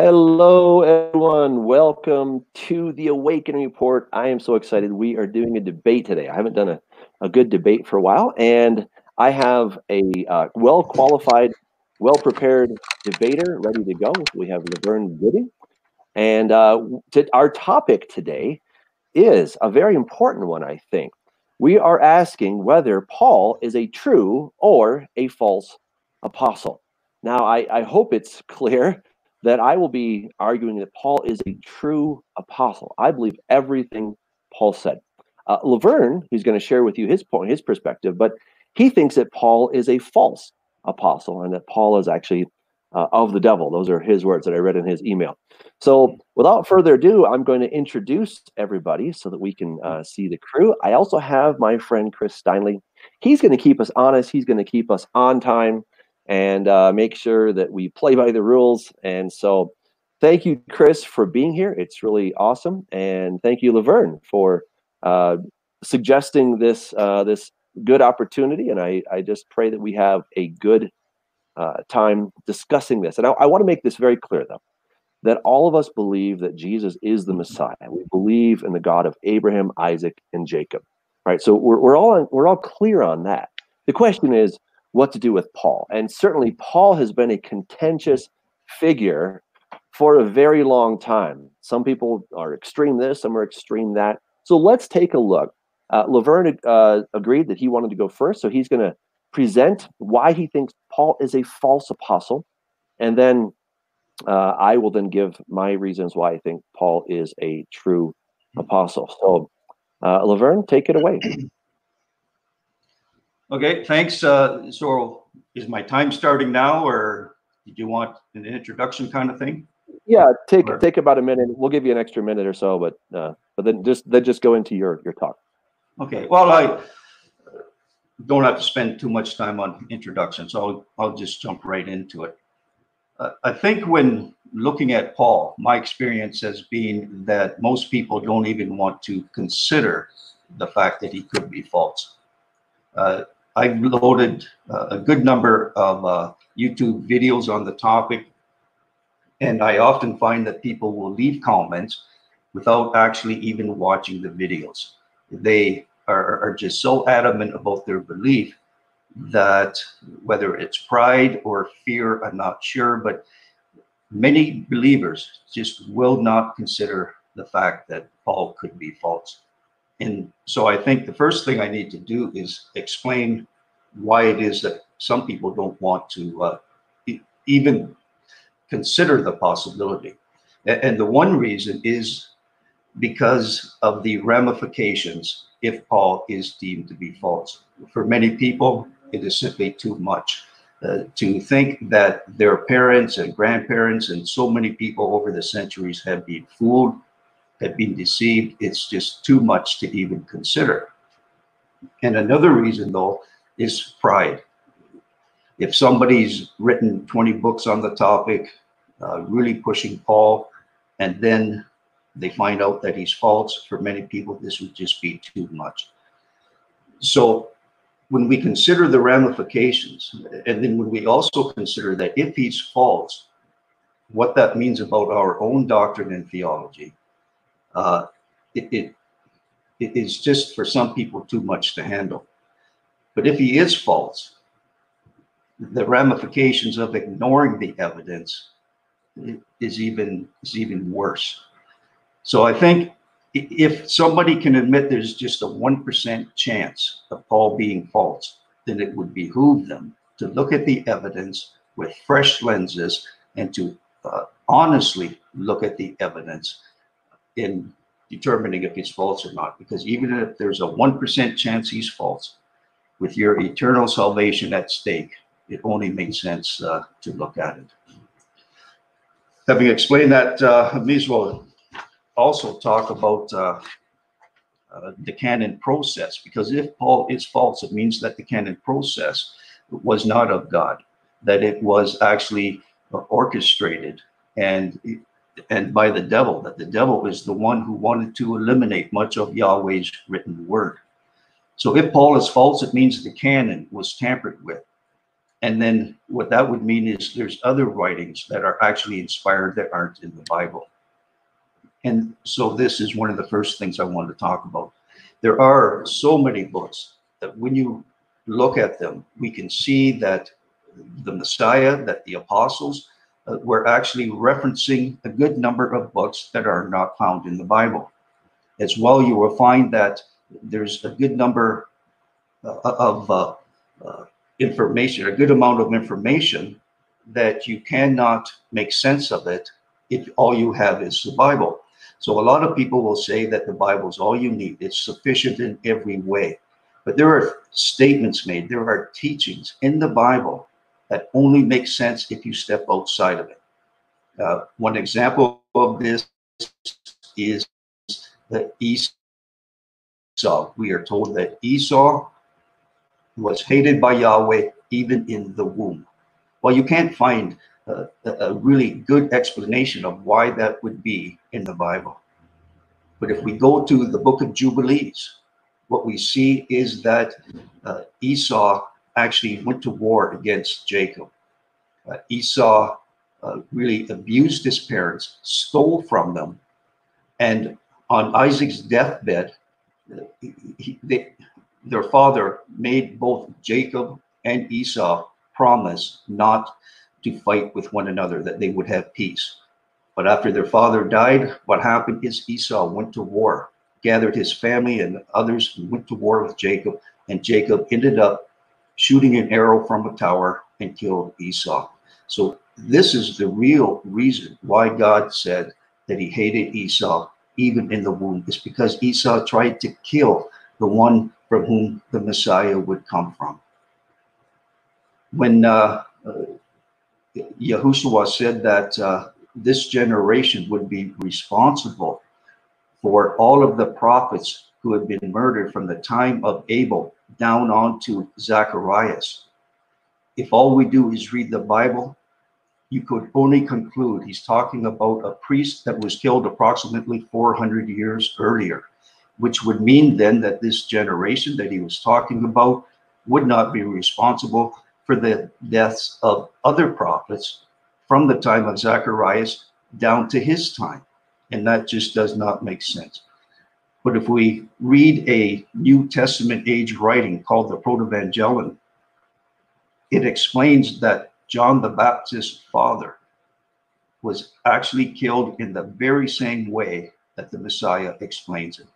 Hello, everyone. Welcome to the Awakening Report. I am so excited. We are doing a debate today. I haven't done a, a good debate for a while, and I have a uh, well qualified, well prepared debater ready to go. We have Laverne Gooding. And uh, to, our topic today is a very important one, I think. We are asking whether Paul is a true or a false apostle. Now, I, I hope it's clear that I will be arguing that Paul is a true apostle. I believe everything Paul said. Uh, Laverne, who's going to share with you his point, his perspective, but he thinks that Paul is a false apostle and that Paul is actually uh, of the devil. Those are his words that I read in his email. So, without further ado, I'm going to introduce everybody so that we can uh, see the crew. I also have my friend Chris Steinley. He's going to keep us honest. He's going to keep us on time and uh, make sure that we play by the rules. And so, thank you, Chris, for being here. It's really awesome, and thank you, Laverne, for uh, suggesting this uh, this good opportunity. And I I just pray that we have a good uh, time discussing this. And I, I want to make this very clear, though, that all of us believe that Jesus is the Messiah. We believe in the God of Abraham, Isaac, and Jacob. Right. So we're we're all we're all clear on that. The question is what to do with Paul. And certainly, Paul has been a contentious figure for a very long time. Some people are extreme this, some are extreme that. So let's take a look. Uh, Laverne uh, agreed that he wanted to go first, so he's going to present why he thinks Paul is a false apostle, and then uh, I will then give my reasons why I think Paul is a true apostle. So, uh, Laverne, take it away. Okay, thanks. Uh, so is my time starting now or did you want an introduction kind of thing? Yeah, take or? take about a minute. We'll give you an extra minute or so, but uh, but then just then just go into your your talk. Okay. Well, I don't have to spend too much time on introduction, so I'll, I'll just jump right into it. Uh, I think when looking at Paul, my experience has been that most people don't even want to consider the fact that he could be false. Uh, I've loaded uh, a good number of uh, YouTube videos on the topic, and I often find that people will leave comments without actually even watching the videos. They are, are just so adamant about their belief that whether it's pride or fear, I'm not sure, but many believers just will not consider the fact that Paul could be false. And so I think the first thing I need to do is explain why it is that some people don't want to uh, e even consider the possibility. And, the one reason is because of the ramifications if Paul is deemed to be false. For many people, it is simply too much. Uh, to think that their parents and grandparents and so many people over the centuries have been fooled have been deceived. It's just too much to even consider. And another reason, though, is pride. If somebody's written 20 books on the topic, uh, really pushing Paul, and then they find out that he's false, for many people, this would just be too much. So when we consider the ramifications, and then when we also consider that if he's false, what that means about our own doctrine and theology, uh, it, it, it is just for some people too much to handle. But if he is false, the ramifications of ignoring the evidence is even is even worse. So I think if somebody can admit there's just a 1% chance of Paul being false, then it would behoove them to look at the evidence with fresh lenses and to uh, honestly look at the evidence in determining if he's false or not. Because even if there's a 1% chance he's false, with your eternal salvation at stake, it only makes sense uh, to look at it. Having explained that, uh, I may as well also talk about uh, uh, the canon process, because if Paul is false, it means that the canon process was not of God, that it was actually orchestrated and and by the devil, that the devil is the one who wanted to eliminate much of Yahweh's written word. So if Paul is false, it means the canon was tampered with. And then what that would mean is there's other writings that are actually inspired that aren't in the Bible. And so this is one of the first things I wanted to talk about. There are so many books that when you look at them, we can see that the Messiah, that the apostles uh, were actually referencing a good number of books that are not found in the Bible. As well, you will find that there's a good number uh, of uh, uh, information, a good amount of information that you cannot make sense of it if all you have is the Bible. So a lot of people will say that the Bible is all you need. It's sufficient in every way. But there are statements made, there are teachings in the Bible that only makes sense if you step outside of it. Uh, one example of this is the Esau. We are told that Esau was hated by Yahweh even in the womb. Well, you can't find a, really good explanation of why that would be in the Bible. But if we go to the book of Jubilees, what we see is that uh, Esau actually went to war against Jacob. Uh, Esau uh, really abused his parents, stole from them, and on Isaac's deathbed, uh, he, they, their father made both Jacob and Esau promise not to fight with one another, that they would have peace. But after their father died, what happened is Esau went to war, gathered his family and others, went to war with Jacob, and Jacob ended up shooting an arrow from a tower and killed Esau. So this is the real reason why God said that he hated Esau even in the womb. It's because Esau tried to kill the one from whom the Messiah would come from. When uh, uh, Yahushua said that uh, this generation would be responsible for all of the prophets who had been murdered from the time of Abel down on to Zacharias. If all we do is read the Bible, you could only conclude he's talking about a priest that was killed approximately 400 years earlier which would mean then that this generation that he was talking about would not be responsible for the deaths of other prophets from the time of Zacharias down to his time. And that just does not make sense. But if we read a New Testament age writing called the Protevangelion, it explains that John the Baptist's father was actually killed in the very same way that the Messiah explains it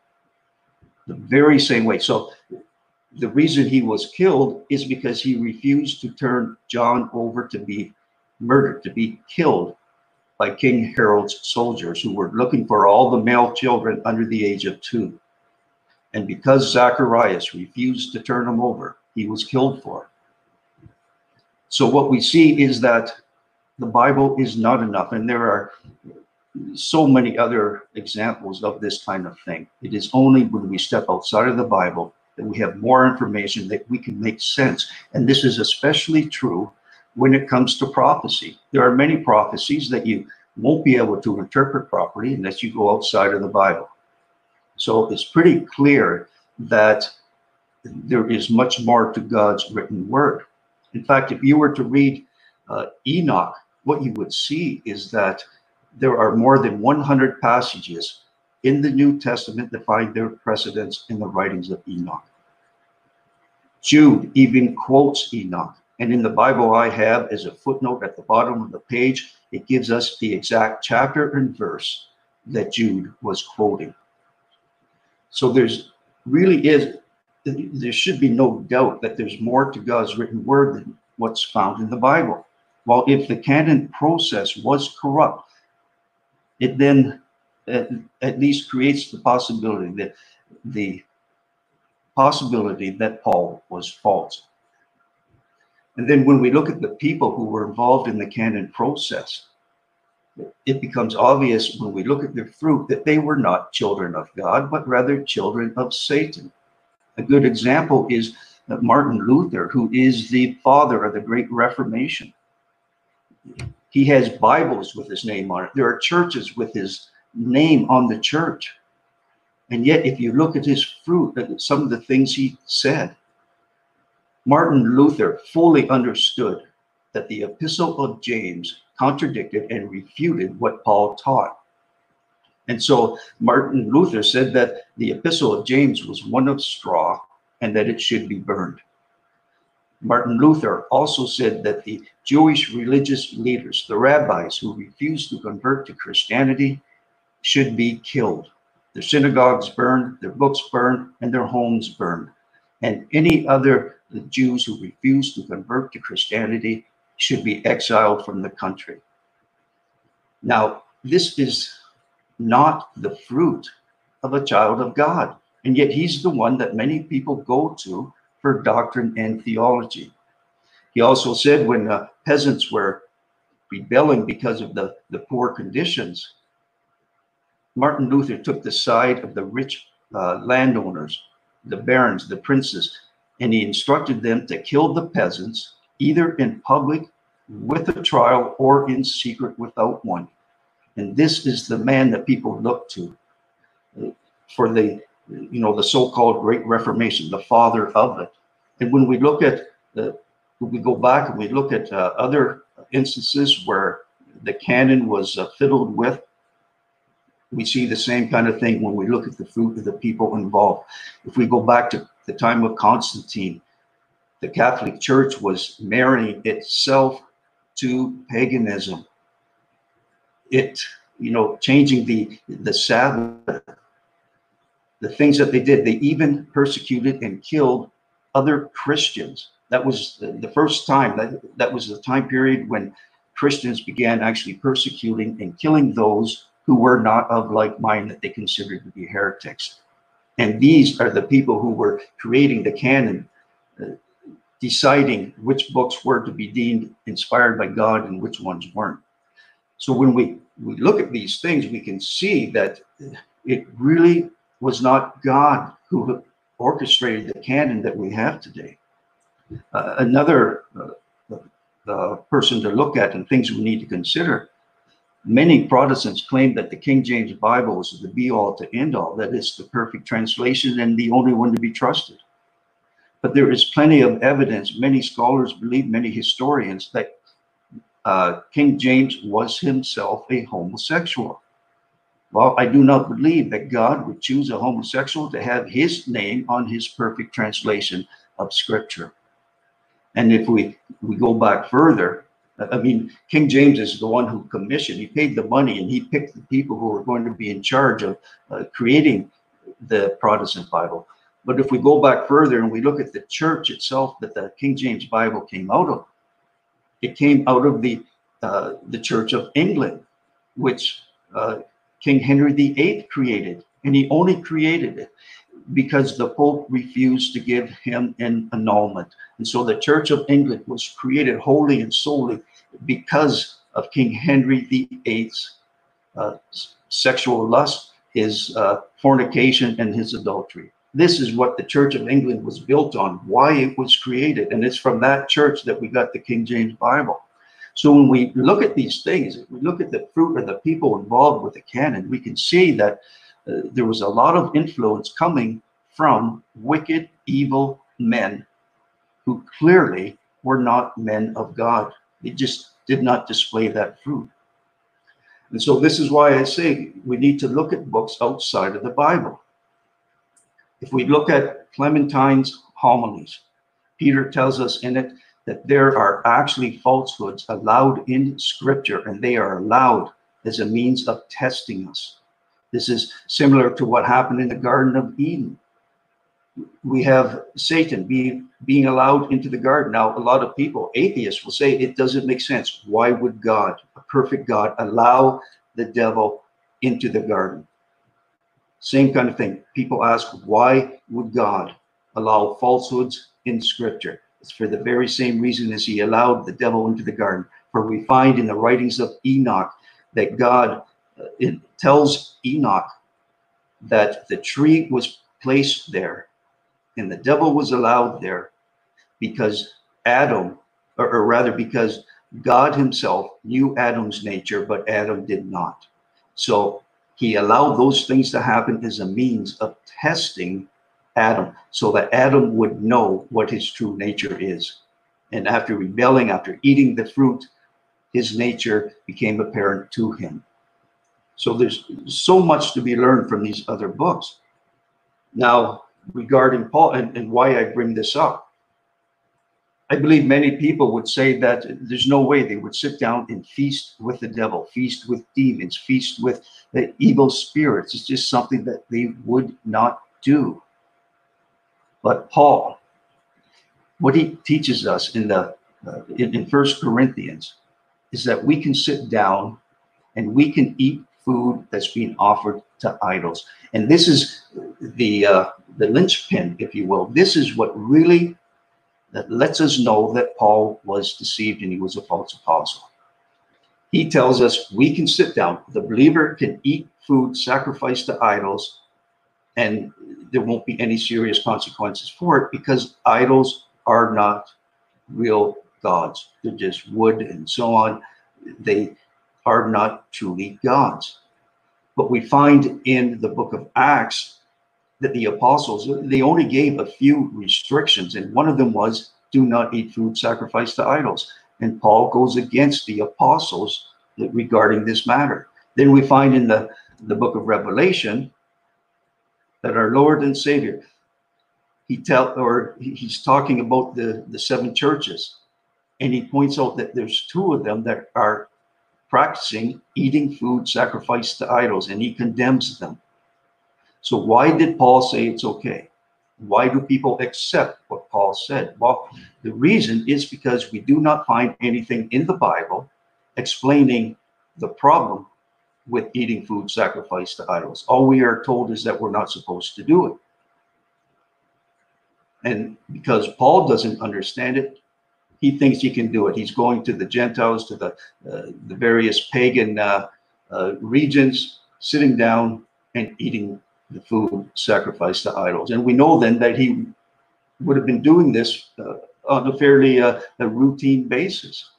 the very same way. So the reason he was killed is because he refused to turn John over to be murdered, to be killed by King Herod's soldiers who were looking for all the male children under the age of two. And because Zacharias refused to turn him over, he was killed for it. So what we see is that the Bible is not enough. And there are so many other examples of this kind of thing. It is only when we step outside of the Bible that we have more information that we can make sense. And this is especially true when it comes to prophecy. There are many prophecies that you won't be able to interpret properly unless you go outside of the Bible. So it's pretty clear that there is much more to God's written word. In fact, if you were to read uh, Enoch, what you would see is that there are more than 100 passages in the New Testament that find their precedence in the writings of Enoch. Jude even quotes Enoch. And in the Bible I have as a footnote at the bottom of the page, it gives us the exact chapter and verse that Jude was quoting. So there's really is, there should be no doubt that there's more to God's written word than what's found in the Bible. While if the canon process was corrupt, it then at, at least creates the possibility that the possibility that Paul was false. And then when we look at the people who were involved in the canon process, it becomes obvious when we look at their fruit that they were not children of God, but rather children of Satan. A good example is Martin Luther, who is the father of the Great Reformation. He has Bibles with his name on it. There are churches with his name on the church. And yet, if you look at his fruit, some of the things he said, Martin Luther fully understood that the Epistle of James contradicted and refuted what Paul taught. And so Martin Luther said that the Epistle of James was one of straw and that it should be burned. Martin Luther also said that the Jewish religious leaders, the rabbis who refused to convert to Christianity, should be killed. Their synagogues burned, their books burned, and their homes burned. And any other Jews who refused to convert to Christianity should be exiled from the country. Now, this is not the fruit of a child of God. And yet he's the one that many people go to for doctrine and theology. He also said when uh, peasants were rebelling because of the, the poor conditions, Martin Luther took the side of the rich uh, landowners, the barons, the princes, and he instructed them to kill the peasants either in public with a trial or in secret without one. And this is the man that people look to uh, for the you know, the so-called Great Reformation, the father of it. And when we look at the, we go back and we look at uh, other instances where the canon was uh, fiddled with, we see the same kind of thing when we look at the fruit of the people involved. If we go back to the time of Constantine, the Catholic Church was marrying itself to paganism. It, you know, changing the the Sabbath the things that they did. They even persecuted and killed other Christians. That was the first time that that was the time period when Christians began actually persecuting and killing those who were not of like mind that they considered to be heretics. And these are the people who were creating the canon, uh, deciding which books were to be deemed inspired by God and which ones weren't. So when we, we look at these things, we can see that it really was not God who orchestrated the canon that we have today. Uh, another uh, uh, person to look at and things we need to consider. Many Protestants claim that the King James Bible is the be all to end all, that it's the perfect translation and the only one to be trusted. But there is plenty of evidence, many scholars believe, many historians, that uh, King James was himself a homosexual. Well, I do not believe that God would choose a homosexual to have his name on his perfect translation of scripture. And if we, we go back further, I mean, King James is the one who commissioned, he paid the money and he picked the people who were going to be in charge of uh, creating the Protestant Bible. But if we go back further and we look at the church itself that the King James Bible came out of, it came out of the uh, the Church of England, which uh, King Henry VIII created, and he only created it because the Pope refused to give him an annulment. And so the Church of England was created wholly and solely because of King Henry VIII's uh, sexual lust, his uh, fornication, and his adultery. This is what the Church of England was built on, why it was created. And it's from that church that we got the King James Bible. So when we look at these things, we look at the fruit of the people involved with the canon, we can see that uh, there was a lot of influence coming from wicked, evil men who clearly were not men of God. They just did not display that fruit. And so this is why I say we need to look at books outside of the Bible. If we look at Clementine's homilies, Peter tells us in it that there are actually falsehoods allowed in scripture and they are allowed as a means of testing us. This is similar to what happened in the Garden of Eden. We have Satan being, being allowed into the garden. Now, a lot of people, atheists, will say it doesn't make sense. Why would God, a perfect God, allow the devil into the garden? Same kind of thing. People ask, why would God allow falsehoods in scripture? It's for the very same reason as he allowed the devil into the garden. For we find in the writings of Enoch that God Uh, it tells Enoch that the tree was placed there and the devil was allowed there because Adam, or, or rather because God himself knew Adam's nature, but Adam did not. So he allowed those things to happen as a means of testing Adam so that Adam would know what his true nature is. And after rebelling, after eating the fruit, his nature became apparent to him. So there's so much to be learned from these other books. Now, regarding Paul and, and why I bring this up, I believe many people would say that there's no way they would sit down and feast with the devil, feast with demons, feast with the evil spirits. It's just something that they would not do. But Paul, what he teaches us in the uh, in, in First Corinthians is that we can sit down and we can eat food that's being offered to idols. And this is the uh, the linchpin, if you will. This is what really that lets us know that Paul was deceived and he was a false apostle. He tells us we can sit down, the believer can eat food sacrificed to idols, and there won't be any serious consequences for it because idols are not real gods. They're just wood and so on. They are not truly gods. But we find in the book of Acts that the apostles, they only gave a few restrictions. And one of them was do not eat food sacrificed to idols. And Paul goes against the apostles regarding this matter. Then we find in the, the book of Revelation that our Lord and Savior, he tell or he's talking about the, the seven churches. And he points out that there's two of them that are practicing eating food sacrificed to idols, and he condemns them. So why did Paul say it's okay? Why do people accept what Paul said? Well, the reason is because we do not find anything in the Bible explaining the problem with eating food sacrificed to idols. All we are told is that we're not supposed to do it. And because Paul doesn't understand it, he thinks he can do it. He's going to the Gentiles, to the, uh, the various pagan uh, uh, regions, sitting down and eating the food sacrificed to idols. And we know then that he would have been doing this uh, on a fairly uh, a routine basis.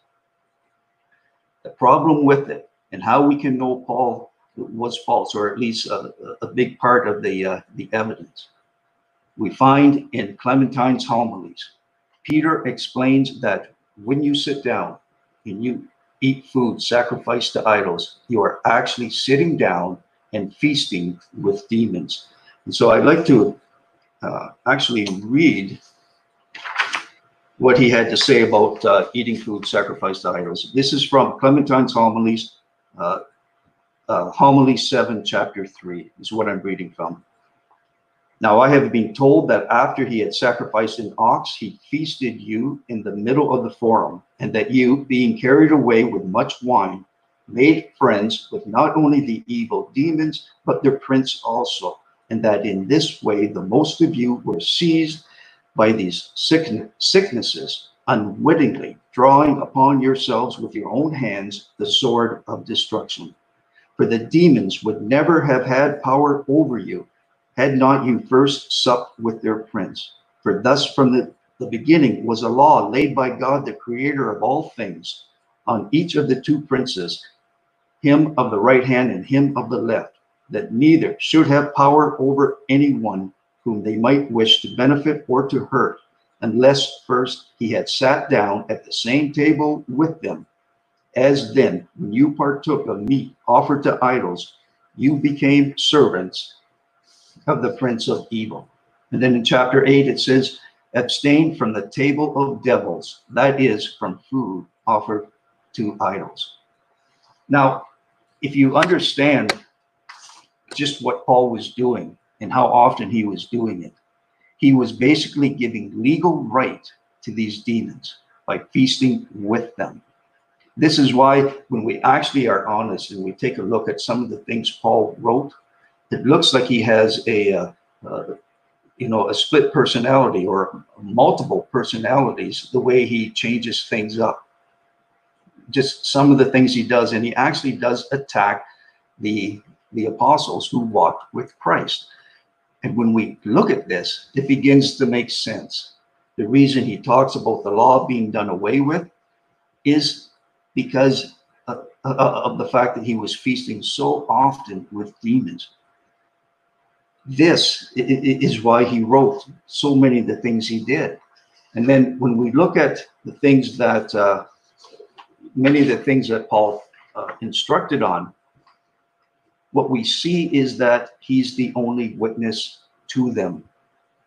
The problem with it and how we can know Paul was false, or at least a, a big part of the, uh, the evidence. We find in Clementine's homilies, Peter explains that when you sit down and you eat food sacrificed to idols, you are actually sitting down and feasting with demons. And so I'd like to uh, actually read what he had to say about uh, eating food sacrificed to idols. This is from Clementine's Homilies, uh, uh Homily 7, Chapter 3, is what I'm reading from. Now I have been told that after he had sacrificed an ox, he feasted you in the middle of the forum, and that you, being carried away with much wine, made friends with not only the evil demons, but their prince also, and that in this way the most of you were seized by these sicknesses, unwittingly drawing upon yourselves with your own hands the sword of destruction. For the demons would never have had power over you had not you first supped with their prince. For thus from the, the beginning was a law laid by God, the creator of all things, on each of the two princes him of the right hand and him of the left, that neither should have power over anyone whom they might wish to benefit or to hurt, unless first he had sat down at the same table with them. As then, when you partook of meat offered to idols, you became servants of the prince of evil. And then in chapter 8, it says, abstain from the table of devils, that is, from food offered to idols. Now, if you understand just what Paul was doing and how often he was doing it, he was basically giving legal right to these demons by feasting with them. This is why, when we actually are honest and we take a look at some of the things Paul wrote, it looks like he has a, uh, uh, you know, a split personality or multiple personalities. The way he changes things up just some of the things he does, and he actually does attack the the apostles who walked with Christ. And when we look at this, it begins to make sense. The reason he talks about the law being done away with is because of, of the fact that he was feasting so often with demons. This is why he wrote so many of the things he did. And then when we look at the things that, uh, many of the things that Paul uh, instructed on, what we see is that he's the only witness to them.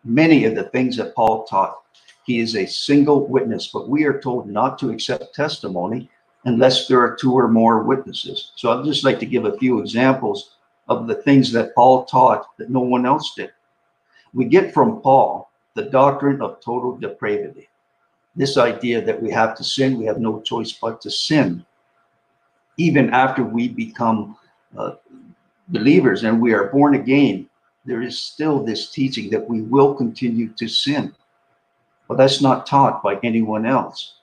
Many of the things that Paul taught, he is a single witness, but we are told not to accept testimony unless there are two or more witnesses. So I'd just like to give a few examples of the things that Paul taught that no one else did. We get from Paul the doctrine of total depravity. This idea that we have to sin, we have no choice but to sin. Even after we become uh, believers and we are born again, there is still this teaching that we will continue to sin. But that's not taught by anyone else.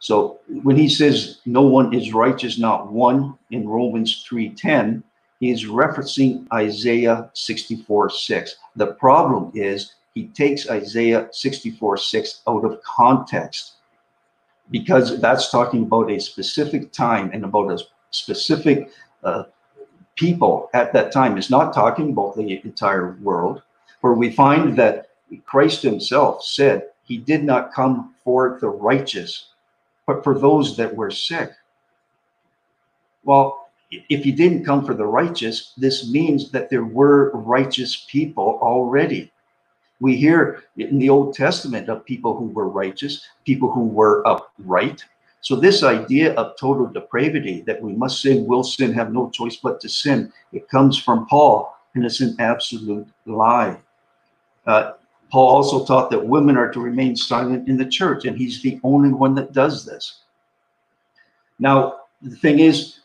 So when he says no one is righteous, not one in Romans 3:10, he is referencing Isaiah 64 6. The problem is he takes Isaiah 64 6 out of context because that's talking about a specific time and about a specific uh, people at that time. It's not talking about the entire world, where we find that Christ himself said he did not come for the righteous, but for those that were sick. Well, if you didn't come for the righteous, this means that there were righteous people already. We hear in the Old Testament of people who were righteous, people who were upright. So, this idea of total depravity that we must sin, will sin, have no choice but to sin, it comes from Paul, and it's an absolute lie. Uh, Paul also taught that women are to remain silent in the church, and he's the only one that does this. Now, the thing is,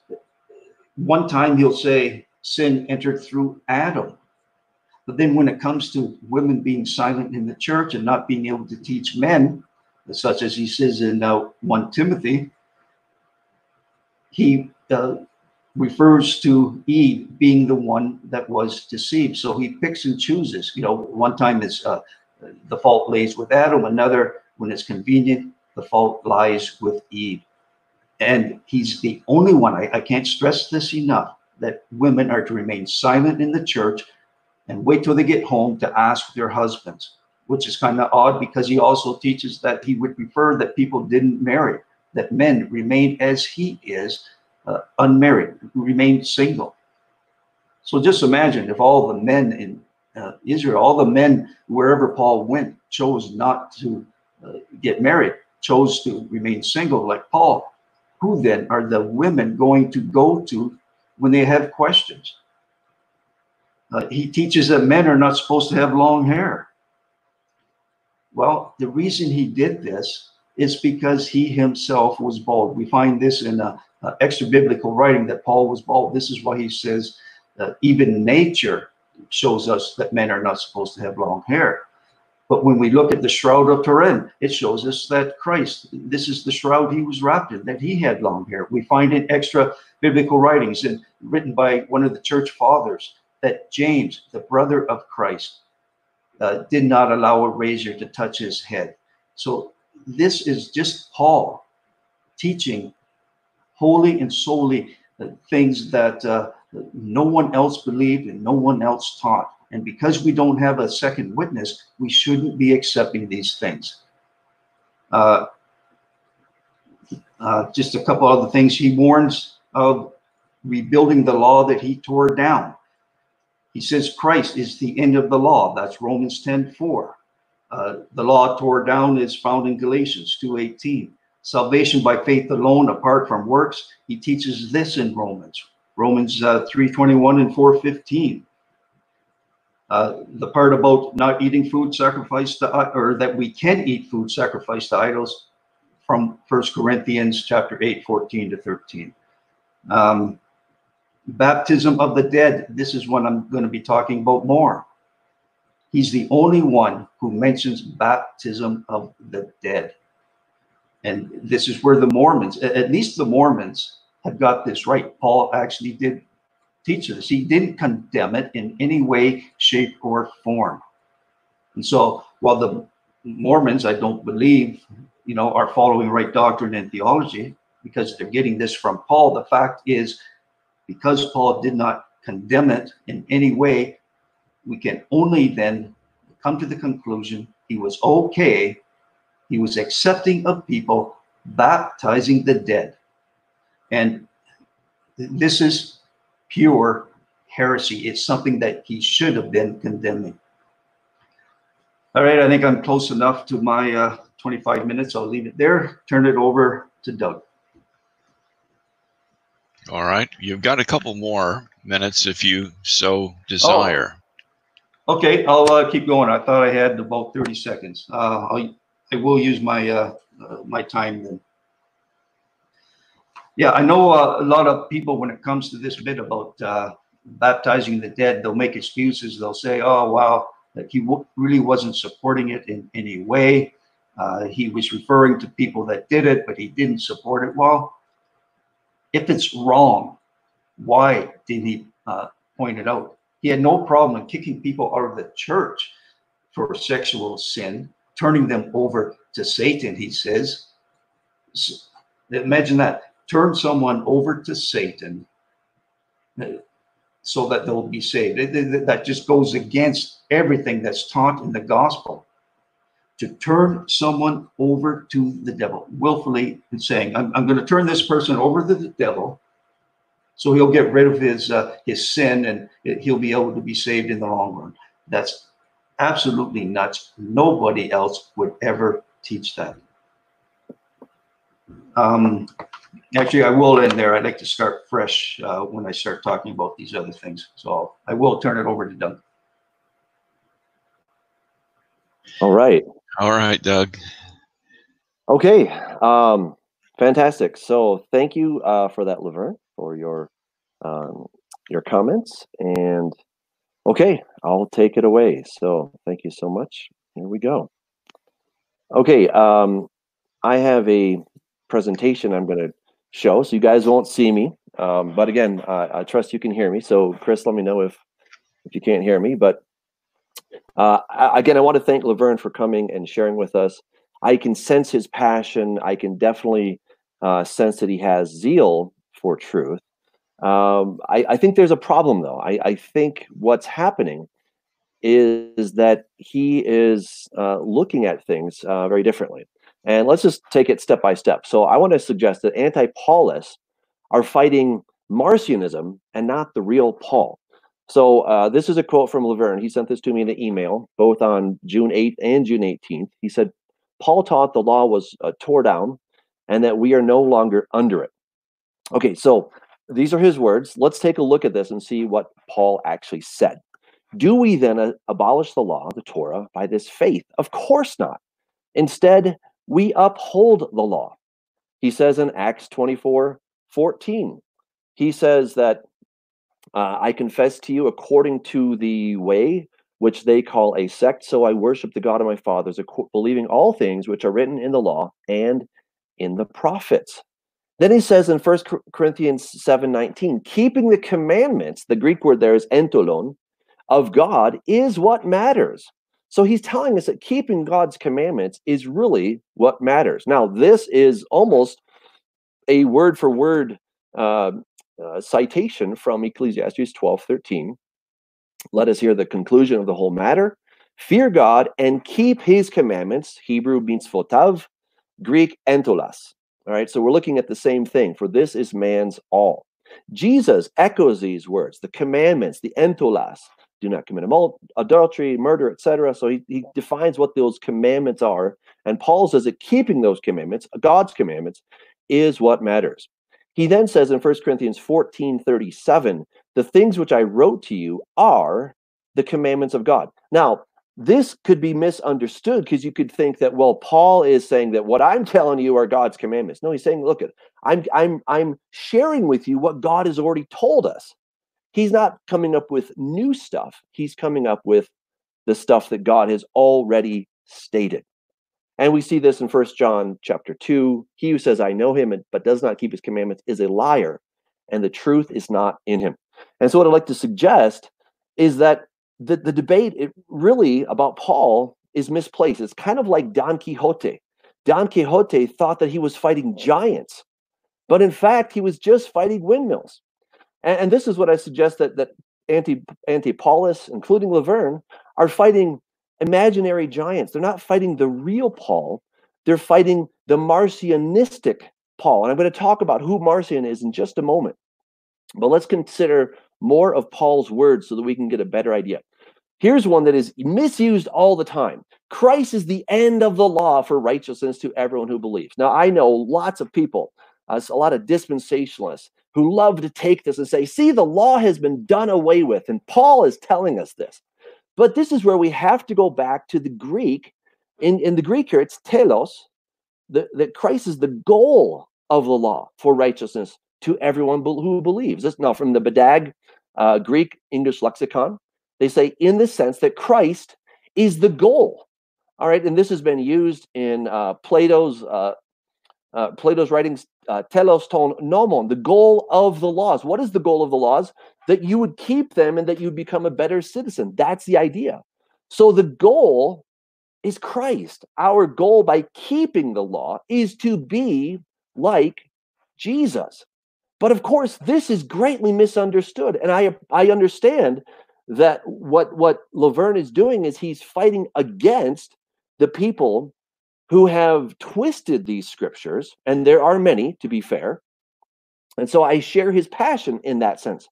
one time he'll say sin entered through Adam. But then when it comes to women being silent in the church and not being able to teach men, such as he says in uh, 1 Timothy, he uh, refers to Eve being the one that was deceived. So he picks and chooses. You know, one time is uh, the fault lays with Adam, another, when it's convenient, the fault lies with Eve. And he's the only one, I, I can't stress this enough, that women are to remain silent in the church and wait till they get home to ask their husbands, which is kind of odd because he also teaches that he would prefer that people didn't marry, that men remain as he is, uh, unmarried, remain single. So just imagine if all the men in uh, Israel, all the men wherever Paul went, chose not to uh, get married, chose to remain single like Paul who then are the women going to go to when they have questions? Uh, he teaches that men are not supposed to have long hair. Well, the reason he did this is because he himself was bald. We find this in a, a extra biblical writing that Paul was bald. This is why he says uh, even nature shows us that men are not supposed to have long hair. But when we look at the Shroud of Turin, it shows us that Christ, this is the shroud he was wrapped in, that he had long hair. We find in extra biblical writings and written by one of the church fathers that James, the brother of Christ, uh, did not allow a razor to touch his head. So this is just Paul teaching wholly and solely uh, things that uh, no one else believed and no one else taught. And because we don't have a second witness, we shouldn't be accepting these things. Uh, uh, just a couple other things. He warns of rebuilding the law that he tore down. He says Christ is the end of the law. That's Romans 10 4. Uh, the law tore down is found in Galatians 2:18. Salvation by faith alone, apart from works. He teaches this in Romans, Romans uh, 3:21 and 4:15. Uh, the part about not eating food sacrificed to, or that we can eat food sacrificed to idols from First Corinthians chapter 8, 14 to 13. Um, baptism of the dead. This is what I'm going to be talking about more. He's the only one who mentions baptism of the dead. And this is where the Mormons, at least the Mormons, have got this right. Paul actually did teaches. He didn't condemn it in any way, shape, or form. And so while the Mormons, I don't believe, you know, are following right doctrine and theology because they're getting this from Paul, the fact is because Paul did not condemn it in any way, we can only then come to the conclusion he was okay. He was accepting of people, baptizing the dead. And this is pure heresy. It's something that he should have been condemning. All right, I think I'm close enough to my uh, 25 minutes. I'll leave it there. Turn it over to Doug. All right, you've got a couple more minutes if you so desire. Oh. Okay, I'll uh, keep going. I thought I had about 30 seconds. Uh, I'll, I will use my uh, uh my time then. Yeah, I know uh, a lot of people when it comes to this bit about uh, baptizing the dead, they'll make excuses. They'll say, "Oh, wow, that he really wasn't supporting it in any way. Uh, he was referring to people that did it, but he didn't support it." Well, if it's wrong, why didn't he uh, point it out? He had no problem in kicking people out of the church for sexual sin, turning them over to Satan. He says, so, imagine that turn someone over to Satan uh, so that they'll be saved. That just goes against everything that's taught in the gospel. To turn someone over to the devil willfully and saying, I'm, I'm going to turn this person over to the devil so he'll get rid of his uh, his sin and he'll be able to be saved in the long run. That's absolutely nuts. Nobody else would ever teach that. Um, actually, I will end there. I'd like to start fresh uh, when I start talking about these other things. So I will turn it over to Doug. All right. All right, Doug. Okay. Um, fantastic. So thank you uh, for that, Laverne, for your um, your comments. And okay, I'll take it away. So thank you so much. Here we go. Okay. Um, I have a presentation I'm going to show. So you guys won't see me. Um, but again, I trust you can hear me. So Chris, let me know if, if you can't hear me. But uh, again, I want to thank Laverne for coming and sharing with us. I can sense his passion. I can definitely uh, sense that he has zeal for truth. Um, I, I, think there's a problem, though. I, I think what's happening is, that he is uh, looking at things uh, very differently. And let's just take it step by step. So I want to suggest that anti-Paulists are fighting Marcionism and not the real Paul. So uh, this is a quote from Laverne. He sent this to me in an email, both on June 8th and June 18th. He said, Paul taught the law was uh, tore down and that we are no longer under it. Okay, so these are his words. Let's take a look at this and see what Paul actually said. Do we then uh, abolish the law, the Torah, by this faith? Of course not. Instead, we uphold the law. He says in Acts 24 14, he says that uh, I confess to you according to the way which they call a sect, so I worship the God of my fathers, believing all things which are written in the law and in the prophets. Then he says in 1 Corinthians 7 19, keeping the commandments, the Greek word there is entolon, of God is what matters. So he's telling us that keeping God's commandments is really what matters. Now, this is almost a word for word uh, uh, citation from Ecclesiastes 12 13. Let us hear the conclusion of the whole matter. Fear God and keep his commandments. Hebrew mitzvotav, Greek entolas. All right, so we're looking at the same thing. For this is man's all. Jesus echoes these words, the commandments, the entolas do not commit adultery, murder, etc. So he, he defines what those commandments are. And Paul says that keeping those commandments, God's commandments, is what matters. He then says in 1 Corinthians 14 37, the things which I wrote to you are the commandments of God. Now, this could be misunderstood because you could think that, well, Paul is saying that what I'm telling you are God's commandments. No, he's saying, look, I'm I'm I'm sharing with you what God has already told us he's not coming up with new stuff. He's coming up with the stuff that God has already stated. And we see this in First John chapter 2. He who says, I know him, but does not keep his commandments is a liar, and the truth is not in him. And so, what I'd like to suggest is that the, the debate it really about Paul is misplaced. It's kind of like Don Quixote. Don Quixote thought that he was fighting giants, but in fact, he was just fighting windmills. And, and this is what I suggest that, that anti anti Paulus, including Laverne, are fighting imaginary giants. They're not fighting the real Paul. They're fighting the Marcionistic Paul. And I'm going to talk about who Marcion is in just a moment. But let's consider more of Paul's words so that we can get a better idea. Here's one that is misused all the time. Christ is the end of the law for righteousness to everyone who believes. Now, I know lots of people, uh, a lot of dispensationalists, who love to take this and say, see, the law has been done away with. And Paul is telling us this. But this is where we have to go back to the Greek. In, in the Greek here, it's telos, that, Christ is the goal of the law for righteousness to everyone who believes. This now from the BDAG uh, Greek English lexicon. They say in the sense that Christ is the goal. All right, and this has been used in uh, Plato's uh, uh, Plato's writings, uh, telos ton nomon, the goal of the laws. What is the goal of the laws? That you would keep them and that you'd become a better citizen. That's the idea. So the goal is Christ. Our goal by keeping the law is to be like Jesus. But of course, this is greatly misunderstood. And I, I understand that what, what Laverne is doing is he's fighting against the people who have twisted these scriptures, and there are many, to be fair. And so I share his passion in that sense.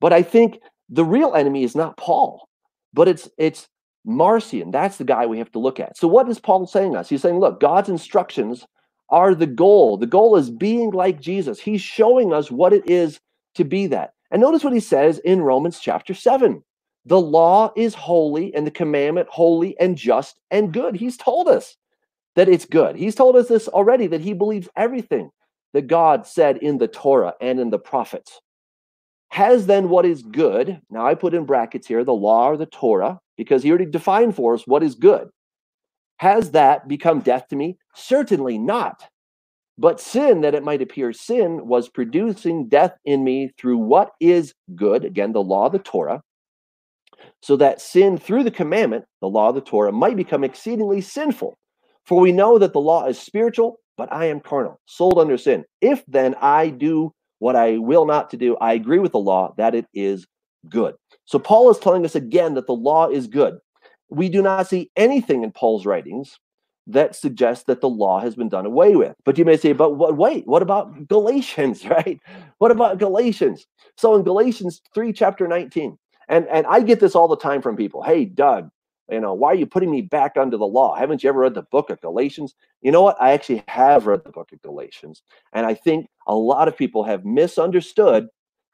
But I think the real enemy is not Paul, but it's it's Marcion. That's the guy we have to look at. So what is Paul saying us? He's saying, look, God's instructions are the goal. The goal is being like Jesus. He's showing us what it is to be that. And notice what he says in Romans chapter 7. The law is holy and the commandment holy and just and good. He's told us that it's good. He's told us this already that he believes everything that God said in the Torah and in the prophets. Has then what is good, now I put in brackets here the law or the Torah, because he already defined for us what is good. Has that become death to me? Certainly not. But sin, that it might appear sin, was producing death in me through what is good, again, the law, the Torah, so that sin through the commandment, the law, the Torah, might become exceedingly sinful. For we know that the law is spiritual, but I am carnal, sold under sin. If then I do what I will not to do, I agree with the law that it is good. So Paul is telling us again that the law is good we do not see anything in Paul's writings that suggests that the law has been done away with. But you may say, but what, wait, what about Galatians, right? What about Galatians? So in Galatians 3, chapter 19, and, and I get this all the time from people. Hey, Doug, you know, why are you putting me back under the law? Haven't you ever read the book of Galatians? You know what? I actually have read the book of Galatians. And I think a lot of people have misunderstood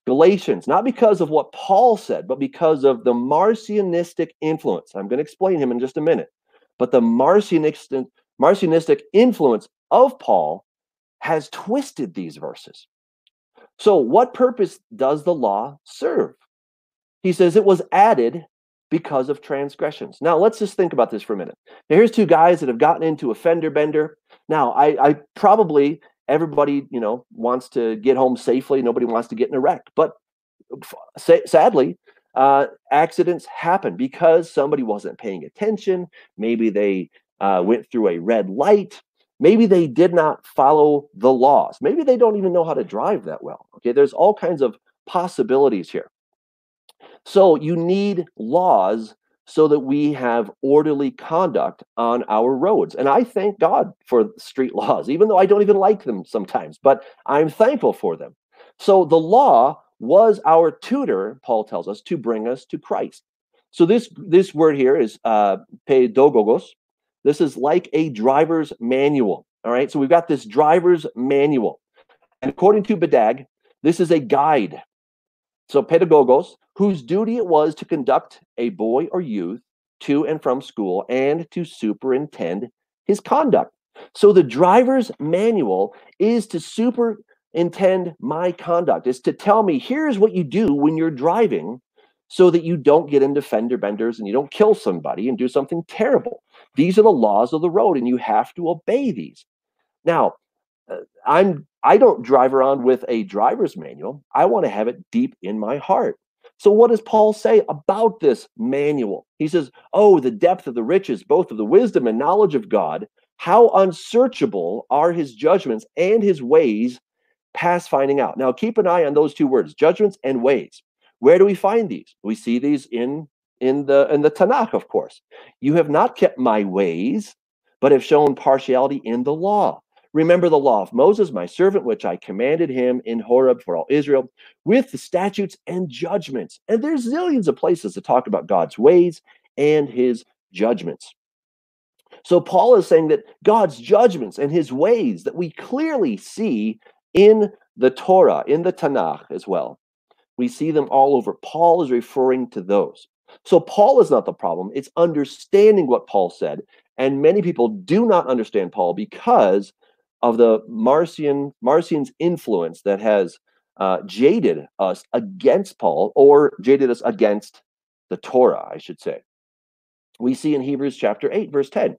Galatians, not because of what Paul said, but because of the Marcionistic influence. I'm going to explain him in just a minute. But the Marcionistic, Marcionistic influence of Paul has twisted these verses. So, what purpose does the law serve? He says it was added because of transgressions. Now, let's just think about this for a minute. Now, here's two guys that have gotten into a fender bender. Now, I, I probably everybody you know wants to get home safely. Nobody wants to get in a wreck. But sadly uh, accidents happen because somebody wasn't paying attention. Maybe they uh, went through a red light. Maybe they did not follow the laws. Maybe they don't even know how to drive that well. Okay there's all kinds of possibilities here so you need laws so that we have orderly conduct on our roads. And I thank God for street laws, even though I don't even like them sometimes, but I'm thankful for them. So the law was our tutor, Paul tells us, to bring us to Christ. So this this word here is uh, pedagogos. This is like a driver's manual. All right. So we've got this driver's manual. And according to BDAG, this is a guide so pedagogos, whose duty it was to conduct a boy or youth to and from school and to superintend his conduct. So the driver's manual is to superintend my conduct, is to tell me here's what you do when you're driving so that you don't get into fender benders and you don't kill somebody and do something terrible. These are the laws of the road and you have to obey these. Now, uh, I'm I don't drive around with a driver's manual. I want to have it deep in my heart. So, what does Paul say about this manual? He says, Oh, the depth of the riches, both of the wisdom and knowledge of God. How unsearchable are his judgments and his ways past finding out. Now, keep an eye on those two words, judgments and ways. Where do we find these? We see these in in the in the Tanakh, of course. You have not kept my ways, but have shown partiality in the law. Remember the law of Moses, my servant, which I commanded him in Horeb for all Israel, with the statutes and judgments. And there's zillions of places to talk about God's ways and his judgments. So Paul is saying that God's judgments and his ways that we clearly see in the Torah, in the Tanakh as well. We see them all over. Paul is referring to those. So Paul is not the problem. It's understanding what Paul said. And many people do not understand Paul because of the Marcion Marcion's influence that has uh, jaded us against Paul or jaded us against the Torah, I should say. We see in Hebrews chapter 8, verse 10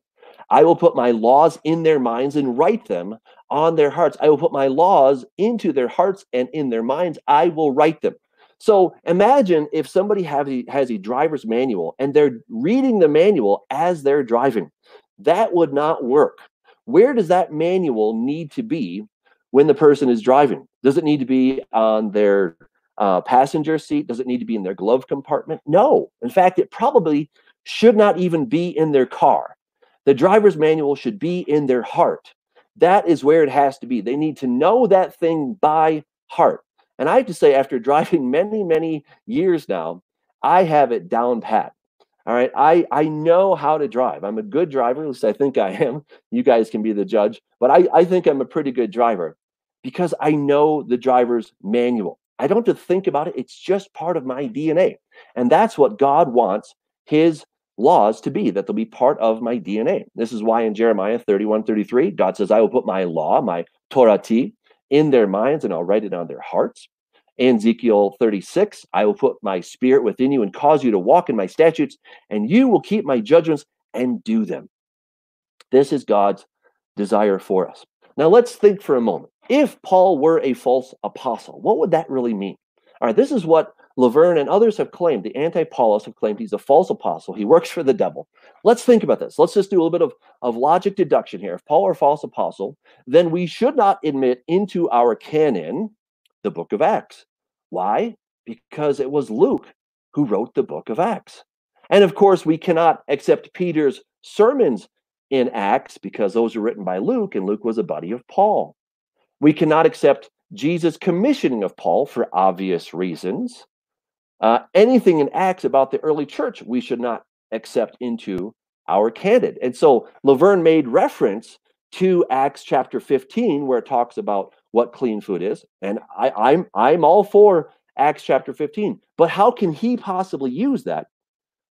I will put my laws in their minds and write them on their hearts. I will put my laws into their hearts and in their minds. I will write them. So imagine if somebody a, has a driver's manual and they're reading the manual as they're driving. That would not work. Where does that manual need to be when the person is driving? Does it need to be on their uh, passenger seat? Does it need to be in their glove compartment? No. In fact, it probably should not even be in their car. The driver's manual should be in their heart. That is where it has to be. They need to know that thing by heart. And I have to say, after driving many, many years now, I have it down pat. All right. I, I know how to drive. I'm a good driver. At least I think I am. You guys can be the judge. But I, I think I'm a pretty good driver because I know the driver's manual. I don't have to think about it. It's just part of my DNA. And that's what God wants his laws to be, that they'll be part of my DNA. This is why in Jeremiah 31 33, God says, I will put my law, my Torah T, in their minds and I'll write it on their hearts. In Ezekiel 36, I will put my spirit within you and cause you to walk in my statutes, and you will keep my judgments and do them. This is God's desire for us. Now let's think for a moment. If Paul were a false apostle, what would that really mean? All right, this is what Laverne and others have claimed, the anti Paulists have claimed he's a false apostle. He works for the devil. Let's think about this. Let's just do a little bit of, of logic deduction here. If Paul were a false apostle, then we should not admit into our canon the book of Acts. Why? Because it was Luke who wrote the book of Acts. And of course, we cannot accept Peter's sermons in Acts because those were written by Luke, and Luke was a buddy of Paul. We cannot accept Jesus' commissioning of Paul for obvious reasons. Uh, anything in Acts about the early church, we should not accept into our canon. And so Laverne made reference to Acts chapter 15, where it talks about what clean food is. And I, I'm I'm all for Acts chapter 15. But how can he possibly use that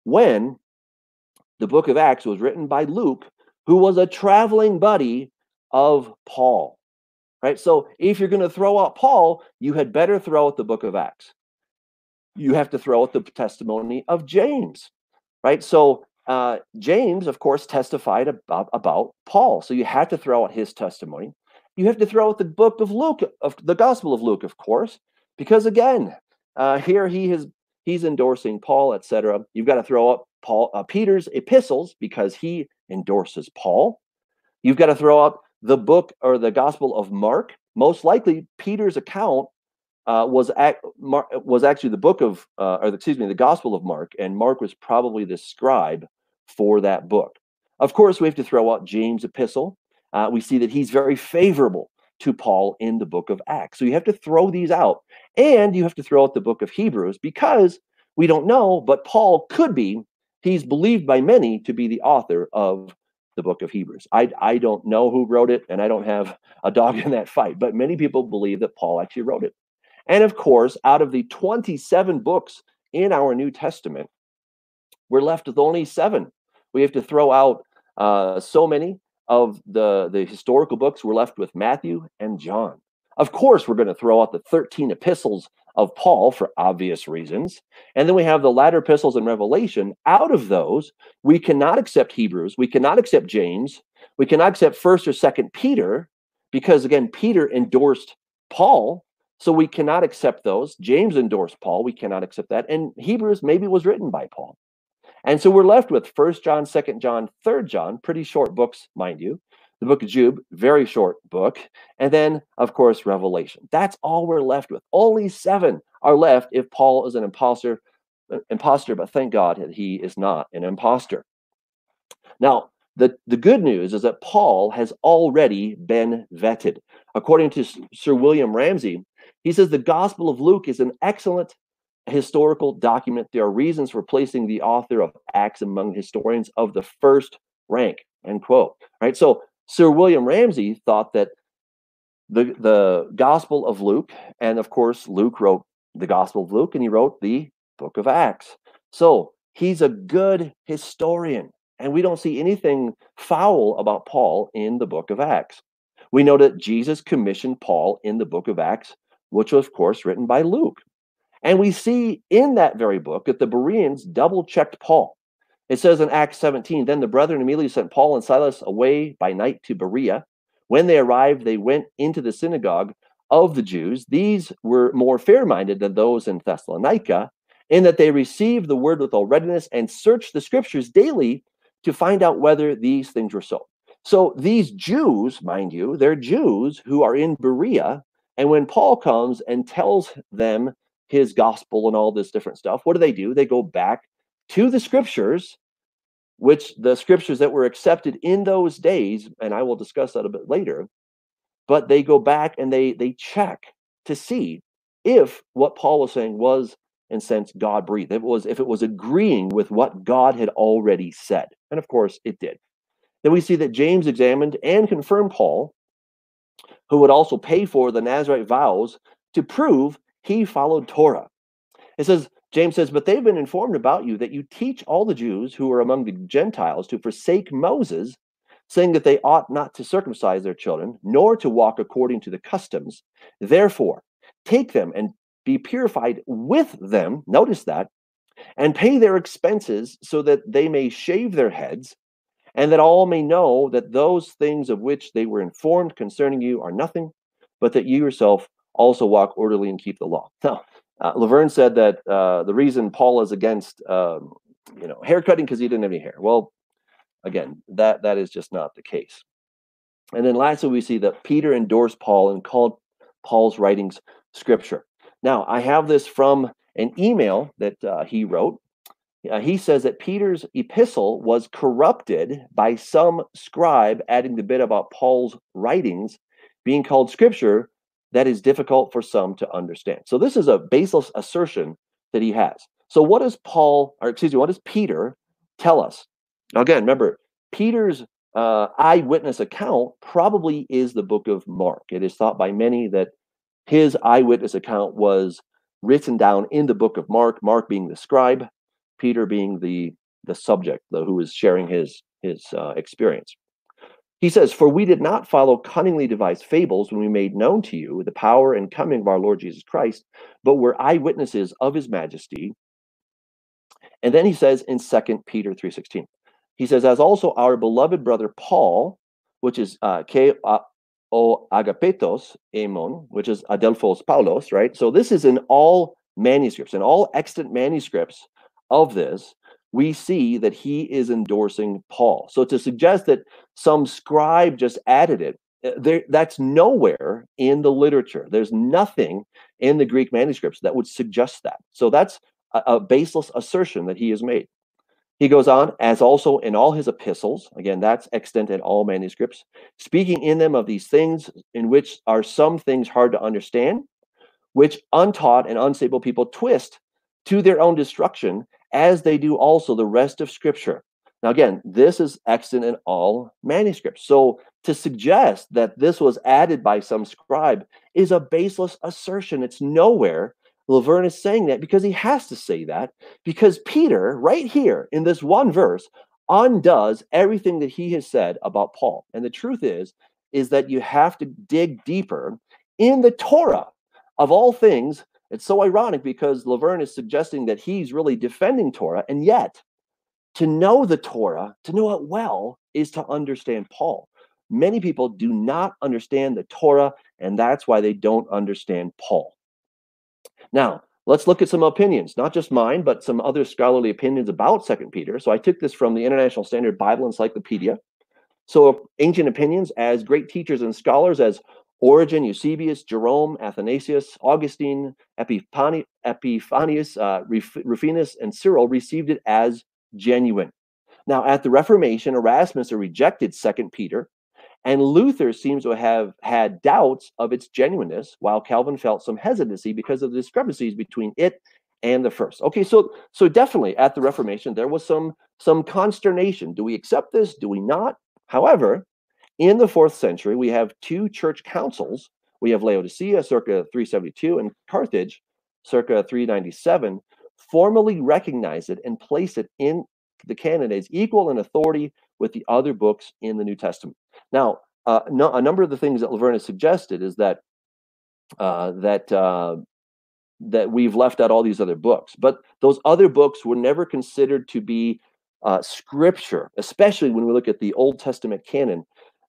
when the book of Acts was written by Luke, who was a traveling buddy of Paul? Right? So if you're going to throw out Paul, you had better throw out the book of Acts you have to throw out the testimony of James, right? So uh, James, of course, testified about, about Paul. So you have to throw out his testimony. You have to throw out the book of Luke, of the Gospel of Luke, of course, because again, uh, here he is he's endorsing Paul, etc. You've got to throw out Paul uh, Peter's epistles because he endorses Paul. You've got to throw out the book or the Gospel of Mark. Most likely, Peter's account uh, was was actually the book of, uh, or excuse me, the Gospel of Mark, and Mark was probably the scribe for that book. Of course, we have to throw out James' epistle. Uh, we see that he's very favorable to Paul in the book of Acts. So you have to throw these out, and you have to throw out the book of Hebrews because we don't know, but Paul could be. He's believed by many to be the author of the book of Hebrews. I, I don't know who wrote it, and I don't have a dog in that fight, but many people believe that Paul actually wrote it. And of course, out of the 27 books in our New Testament, we're left with only seven. We have to throw out uh, so many of the, the historical books. We're left with Matthew and John. Of course, we're going to throw out the 13 epistles of Paul for obvious reasons. And then we have the latter epistles and Revelation. Out of those, we cannot accept Hebrews, we cannot accept James, we cannot accept 1st or 2nd Peter, because again, Peter endorsed Paul so we cannot accept those. James endorsed Paul. We cannot accept that. And Hebrews maybe was written by Paul. And so we're left with First John, Second John, Third John, pretty short books, mind you. The book of Jude, very short book. And then, of course, Revelation. That's all we're left with. Only seven are left if Paul is an imposter, uh, imposter, but thank God that he is not an imposter. Now, the, the good news is that Paul has already been vetted. According to Sir William Ramsay, he says the Gospel of Luke is an excellent historical document. There are reasons for placing the author of Acts among historians of the first rank. End quote. Right. So Sir William Ramsay thought that the the Gospel of Luke, and of course Luke wrote the Gospel of Luke, and he wrote the Book of Acts. So he's a good historian, and we don't see anything foul about Paul in the Book of Acts. We know that Jesus commissioned Paul in the Book of Acts, which was of course written by Luke. And we see in that very book that the Bereans double checked Paul. It says in Acts 17, then the brethren immediately sent Paul and Silas away by night to Berea. When they arrived, they went into the synagogue of the Jews. These were more fair minded than those in Thessalonica, in that they received the word with all readiness and searched the scriptures daily to find out whether these things were so. So these Jews, mind you, they're Jews who are in Berea. And when Paul comes and tells them his gospel and all this different stuff, what do they do? They go back to the scriptures, which the scriptures that were accepted in those days, and I will discuss that a bit later, but they go back and they they check to see if what Paul was saying was in sense God breathed. It was if it was agreeing with what God had already said. And of course it did. Then we see that James examined and confirmed Paul, who would also pay for the Nazarite vows to prove he followed Torah. It says, James says, But they've been informed about you that you teach all the Jews who are among the Gentiles to forsake Moses, saying that they ought not to circumcise their children, nor to walk according to the customs. Therefore, take them and be purified with them. Notice that. And pay their expenses so that they may shave their heads, and that all may know that those things of which they were informed concerning you are nothing, but that you yourself also walk orderly and keep the law. Now, uh, Laverne said that uh, the reason Paul is against, um, you know, haircutting because he didn't have any hair. Well, again, that that is just not the case. And then lastly, we see that Peter endorsed Paul and called Paul's writings scripture. Now, I have this from an email that uh, he wrote. Uh, he says that Peter's epistle was corrupted by some scribe adding the bit about Paul's writings being called scripture that is difficult for some to understand. So this is a baseless assertion that he has. So what does Paul, or excuse me, what does Peter tell us? Again, remember, Peter's uh, eyewitness account probably is the book of Mark. It is thought by many that his eyewitness account was written down in the book of Mark, Mark being the scribe, Peter being the the subject, the, who is sharing his his uh, experience. He says, For we did not follow cunningly devised fables when we made known to you the power and coming of our Lord Jesus Christ, but were eyewitnesses of his majesty. And then he says in Second Peter 3.16, he says, As also our beloved brother Paul, which is uh, o agapetos emon, which is Adelphos Paulos, right? So this is in all manuscripts, in all extant manuscripts of this, we see that he is endorsing Paul. So to suggest that some scribe just added it, eh, there, that's nowhere in the literature. There's nothing in the Greek manuscripts that would suggest that. So that's a, a baseless assertion that he has made. He goes on, as also in all his epistles, again, that's extant in all manuscripts, speaking in them of these things in which are some things hard to understand, which untaught and unstable people twist to their own destruction, as they do also the rest of Scripture. Now, again, this is extant in all manuscripts. So to suggest that this was added by some scribe is a baseless assertion. It's nowhere. Laverne is saying that because he has to say that, because Peter, right here in this one verse, undoes everything that he has said about Paul. And the truth is, is that you have to dig deeper in the Torah of all things it's so ironic because Laverne is suggesting that he's really defending Torah, and yet to know the Torah, to know it well, is to understand Paul. Many people do not understand the Torah, and that's why they don't understand Paul. Now, let's look at some opinions, not just mine, but some other scholarly opinions about Second Peter. So I took this from the International Standard Bible Encyclopedia. So ancient opinions as great teachers and scholars as Origen, Eusebius, Jerome, Athanasius, Augustine, Epiphani, Epiphanius, uh, Rufinus, and Cyril received it as genuine. Now, at the Reformation, Erasmus rejected Second Peter, and Luther seems to have had doubts of its genuineness, while Calvin felt some hesitancy because of the discrepancies between it and the first. Okay, so so definitely at the Reformation there was some some consternation. Do we accept this? Do we not? However, in the fourth century, we have two church councils. We have Laodicea circa 372 and Carthage circa 397 formally recognize it and place it in the canon as equal in authority with the other books in the New Testament. Now, uh, no, a number of the things that Laverne has suggested is that uh, that uh, that we've left out all these other books, but those other books were never considered to be uh, scripture, especially when we look at the Old Testament canon.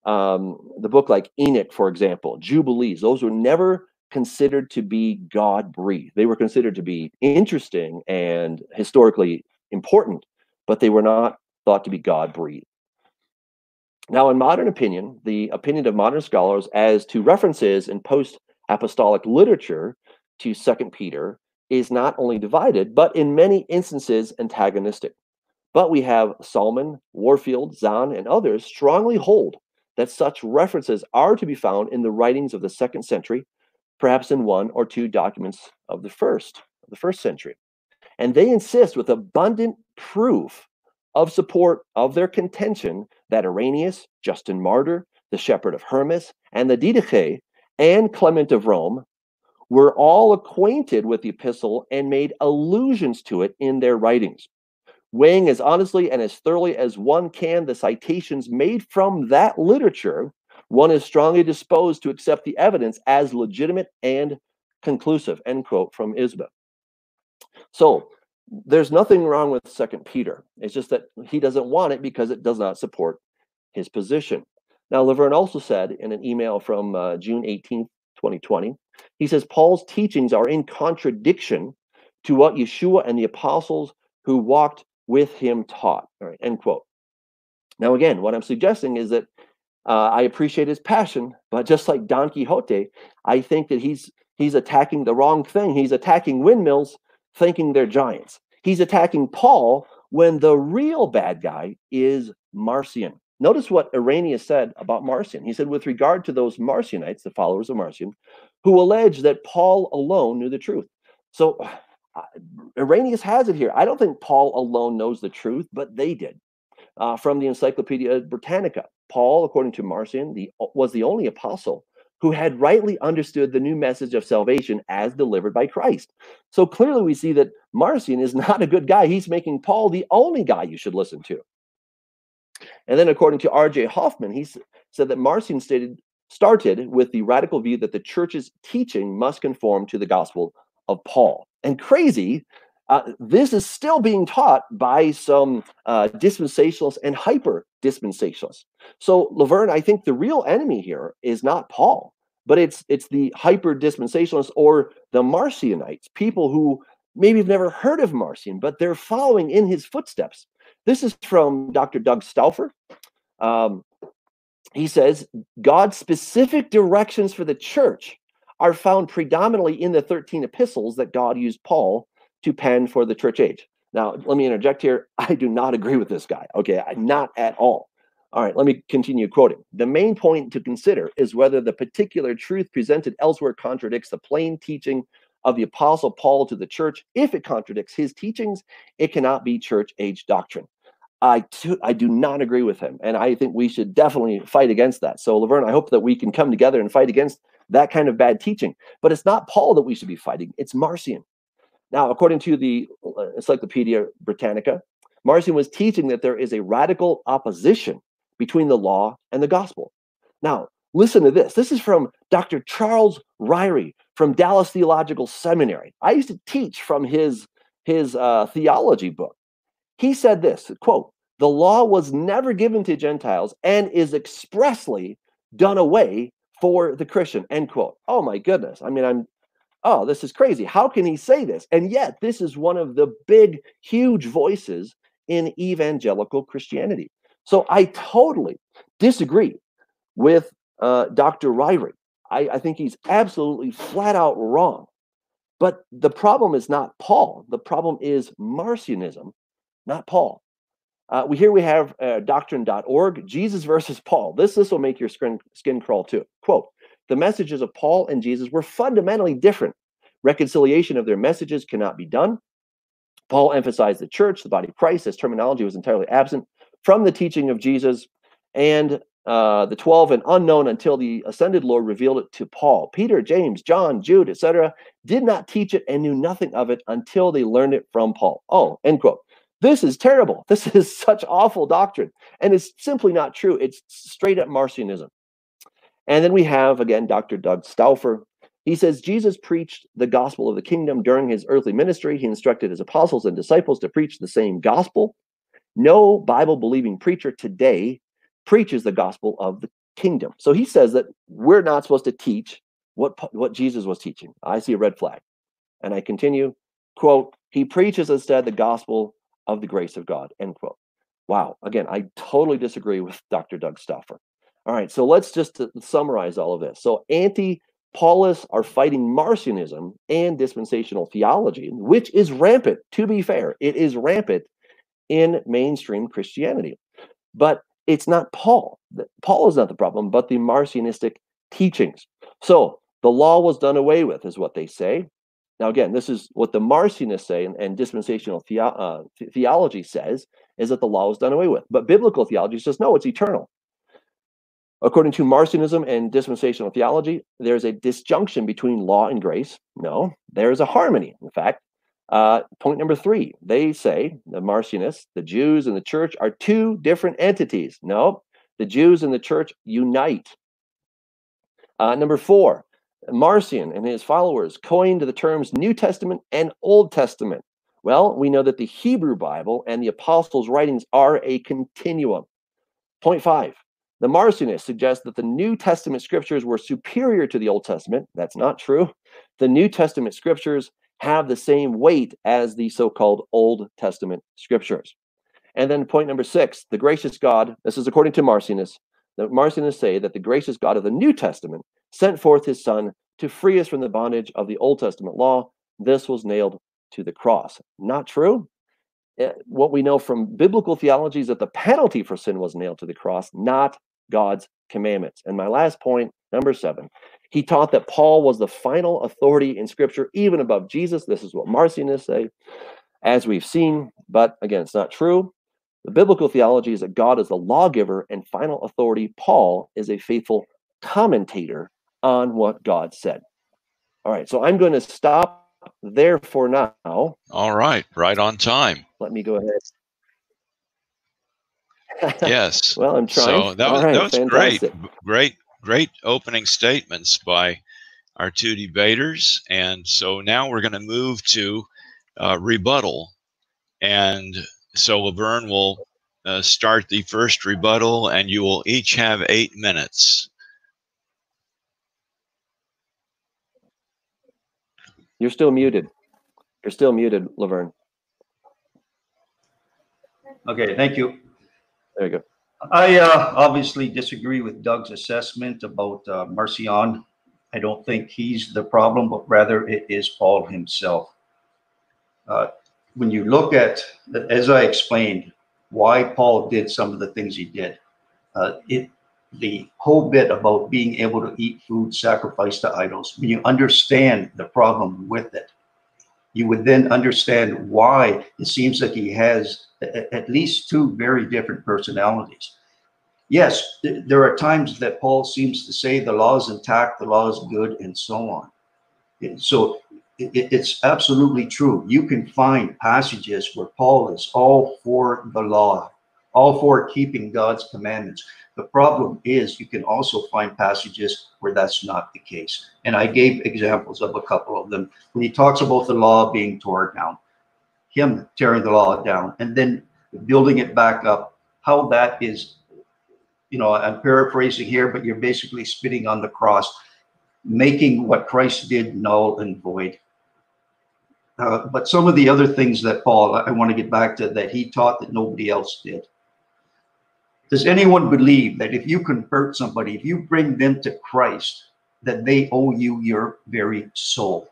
Um, the book like Enoch, for example, Jubilees, those were never considered to be God breathed. They were considered to be interesting and historically important, but they were not thought to be God breathed. Now, in modern opinion, the opinion of modern scholars as to references in post apostolic literature to Second Peter is not only divided, but in many instances antagonistic. But we have Solomon, Warfield, Zahn, and others strongly hold that such references are to be found in the writings of the second century, perhaps in one or two documents of the first, of the first century. And they insist with abundant proof of support of their contention that Irenaeus, Justin Martyr, the shepherd of Hermas, and the Didache, and Clement of Rome were all acquainted with the epistle and made allusions to it in their writings. Weighing as honestly and as thoroughly as one can the citations made from that literature, one is strongly disposed to accept the evidence as legitimate and conclusive. End quote from ISBE. So there's nothing wrong with Second Peter. It's just that he doesn't want it because it does not support his position. Now, Laverne also said in an email from uh, June 18, 2020, he says Paul's teachings are in contradiction to what Yeshua and the apostles who walked with him taught. All right, end quote. Now, again, what I'm suggesting is that uh, I appreciate his passion, but just like Don Quixote, I think that he's he's attacking the wrong thing. He's attacking windmills thinking they're giants. He's attacking Paul when the real bad guy is Marcion. Notice what Irenaeus said about Marcion. He said, with regard to those Marcionites, the followers of Marcion, who allege that Paul alone knew the truth. So Irenaeus has it here. I don't think Paul alone knows the truth, but they did. Uh, from the Encyclopedia Britannica, Paul, according to Marcion, the, was the only apostle who had rightly understood the new message of salvation as delivered by Christ. So clearly, we see that Marcion is not a good guy. He's making Paul the only guy you should listen to. And then, according to R.J. Hoffman, he said that Marcion stated started with the radical view that the church's teaching must conform to the gospel of Paul. And crazy, uh, this is still being taught by some uh, dispensationalists and hyper dispensationalists. So, Laverne, I think the real enemy here is not Paul, but it's it's the hyper dispensationalists or the Marcionites, people who maybe have never heard of Marcion, but they're following in his footsteps. This is from Dr. Doug Stauffer. Um, he says God's specific directions for the church are found predominantly in the 13 epistles that God used Paul to pen for the church age. Now, let me interject here. I do not agree with this guy. Okay, not at all. All right, let me continue quoting. The main point to consider is whether the particular truth presented elsewhere contradicts the plain teaching of the apostle Paul to the church. If it contradicts his teachings, it cannot be church age doctrine. I, too, I do not agree with him. And I think we should definitely fight against that. So, Laverne, I hope that we can come together and fight against that kind of bad teaching. But it's not Paul that we should be fighting, it's Marcion. Now, according to the uh, Encyclopedia Britannica, Marcion was teaching that there is a radical opposition between the law and the gospel. Now, listen to this. This is from Dr. Charles Ryrie from Dallas Theological Seminary. I used to teach from his, his uh, theology book. He said this quote, the law was never given to Gentiles and is expressly done away for the Christian, end quote. Oh my goodness. I mean, I'm, oh, this is crazy. How can he say this? And yet, this is one of the big, huge voices in evangelical Christianity. So I totally disagree with uh, Dr. Ryrie. I, I think he's absolutely flat out wrong. But the problem is not Paul. The problem is Marcionism, not Paul. Uh, we here we have uh, doctrine.org, Jesus versus Paul. This this will make your skin, skin crawl too. Quote: The messages of Paul and Jesus were fundamentally different. Reconciliation of their messages cannot be done. Paul emphasized the church, the body of Christ, as terminology was entirely absent from the teaching of Jesus, and uh, the 12 and unknown until the ascended Lord revealed it to Paul. Peter, James, John, Jude, etc., did not teach it and knew nothing of it until they learned it from Paul. Oh, end quote. This is terrible. This is such awful doctrine. And it's simply not true. It's straight up Marcionism. And then we have, again, Dr. Doug Stauffer. He says Jesus preached the gospel of the kingdom during his earthly ministry. He instructed his apostles and disciples to preach the same gospel. No Bible believing preacher today preaches the gospel of the kingdom. So he says that we're not supposed to teach what, what Jesus was teaching. I see a red flag. And I continue, quote, he preaches instead the gospel of the grace of God, end quote. Wow. Again, I totally disagree with Dr. Doug Stauffer. All right, so let's just summarize all of this. So anti Paulists are fighting Marcionism and dispensational theology, which is rampant, to be fair. It is rampant in mainstream Christianity. But it's not Paul. Paul is not the problem, but the Marcionistic teachings. So the law was done away with, is what they say. Now, again, this is what the Marcionists say, and, and dispensational the, uh, theology says, is that the law was done away with. But biblical theology says, no, it's eternal. According to Marcionism and dispensational theology, there's a disjunction between law and grace. No, there's a harmony. In fact, uh, point number three, they say, the Marcionists, the Jews and the church are two different entities. No, the Jews and the church unite. Uh, number four, Marcion and his followers coined the terms New Testament and Old Testament. Well, we know that the Hebrew Bible and the apostles' writings are a continuum. Point five, the Marcionists suggest that the New Testament scriptures were superior to the Old Testament. That's not true. The New Testament scriptures have the same weight as the so-called Old Testament scriptures. And then point number six, the gracious God, this is according to Marcionists, the Marcionists say that the gracious God of the New Testament sent forth his son to free us from the bondage of the Old Testament law. This was nailed to the cross. Not true. Eh, what we know from biblical theology is that the penalty for sin was nailed to the cross, not God's commandments. And my last point, number seven, he taught that Paul was the final authority in Scripture, even above Jesus. This is what Marcionists say, as we've seen. But again, it's not true. The biblical theology is that God is the lawgiver and final authority. Paul is a faithful commentator on what God said. All right, so I'm going to stop there for now. All right, right on time. Let me go ahead. Yes. well, I'm trying. So that was, right, that was great. Great great opening statements by our two debaters. And so now we're going to move to uh, rebuttal. And so Laverne will uh, start the first rebuttal, and you will each have eight minutes. You're still muted. You're still muted, Laverne. Okay, thank you. There you go. I uh, obviously disagree with Doug's assessment about uh, Marcion. I don't think he's the problem, but rather it is Paul himself. Uh, when you look at, as I explained, why Paul did some of the things he did, uh, it the whole bit about being able to eat food sacrificed to idols, when you understand the problem with it, you would then understand why it seems that he has at least two very different personalities. Yes, there are times that Paul seems to say the law is intact, the law is good, and so on. So it's absolutely true. You can find passages where Paul is all for the law, all for keeping God's commandments. The problem is you can also find passages where that's not the case. And I gave examples of a couple of them. When he talks about the law being torn down, him tearing the law down and then building it back up, how that is, you know, I'm paraphrasing here, but you're basically spitting on the cross, making what Christ did null and void. Uh, but some of the other things that Paul, I want to get back to that he taught that nobody else did. Does anyone believe that if you convert somebody, if you bring them to Christ, that they owe you your very soul.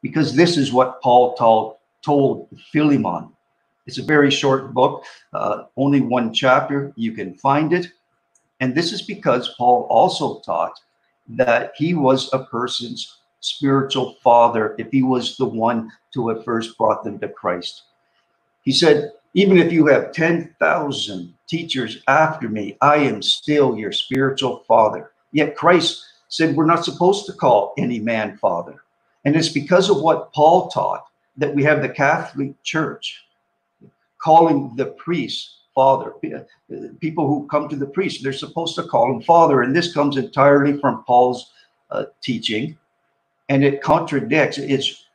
Because this is what Paul told, told Philemon. It's a very short book, uh, only one chapter. You can find it. And this is because Paul also taught that he was a person's spiritual father if he was the one to have first brought them to Christ. He said, even if you have 10,000 teachers after me, I am still your spiritual father. Yet Christ said we're not supposed to call any man father. And it's because of what Paul taught that we have the Catholic Church calling the priest father. People who come to the priest, they're supposed to call him father. And this comes entirely from Paul's uh, teaching. And it contradicts, it's,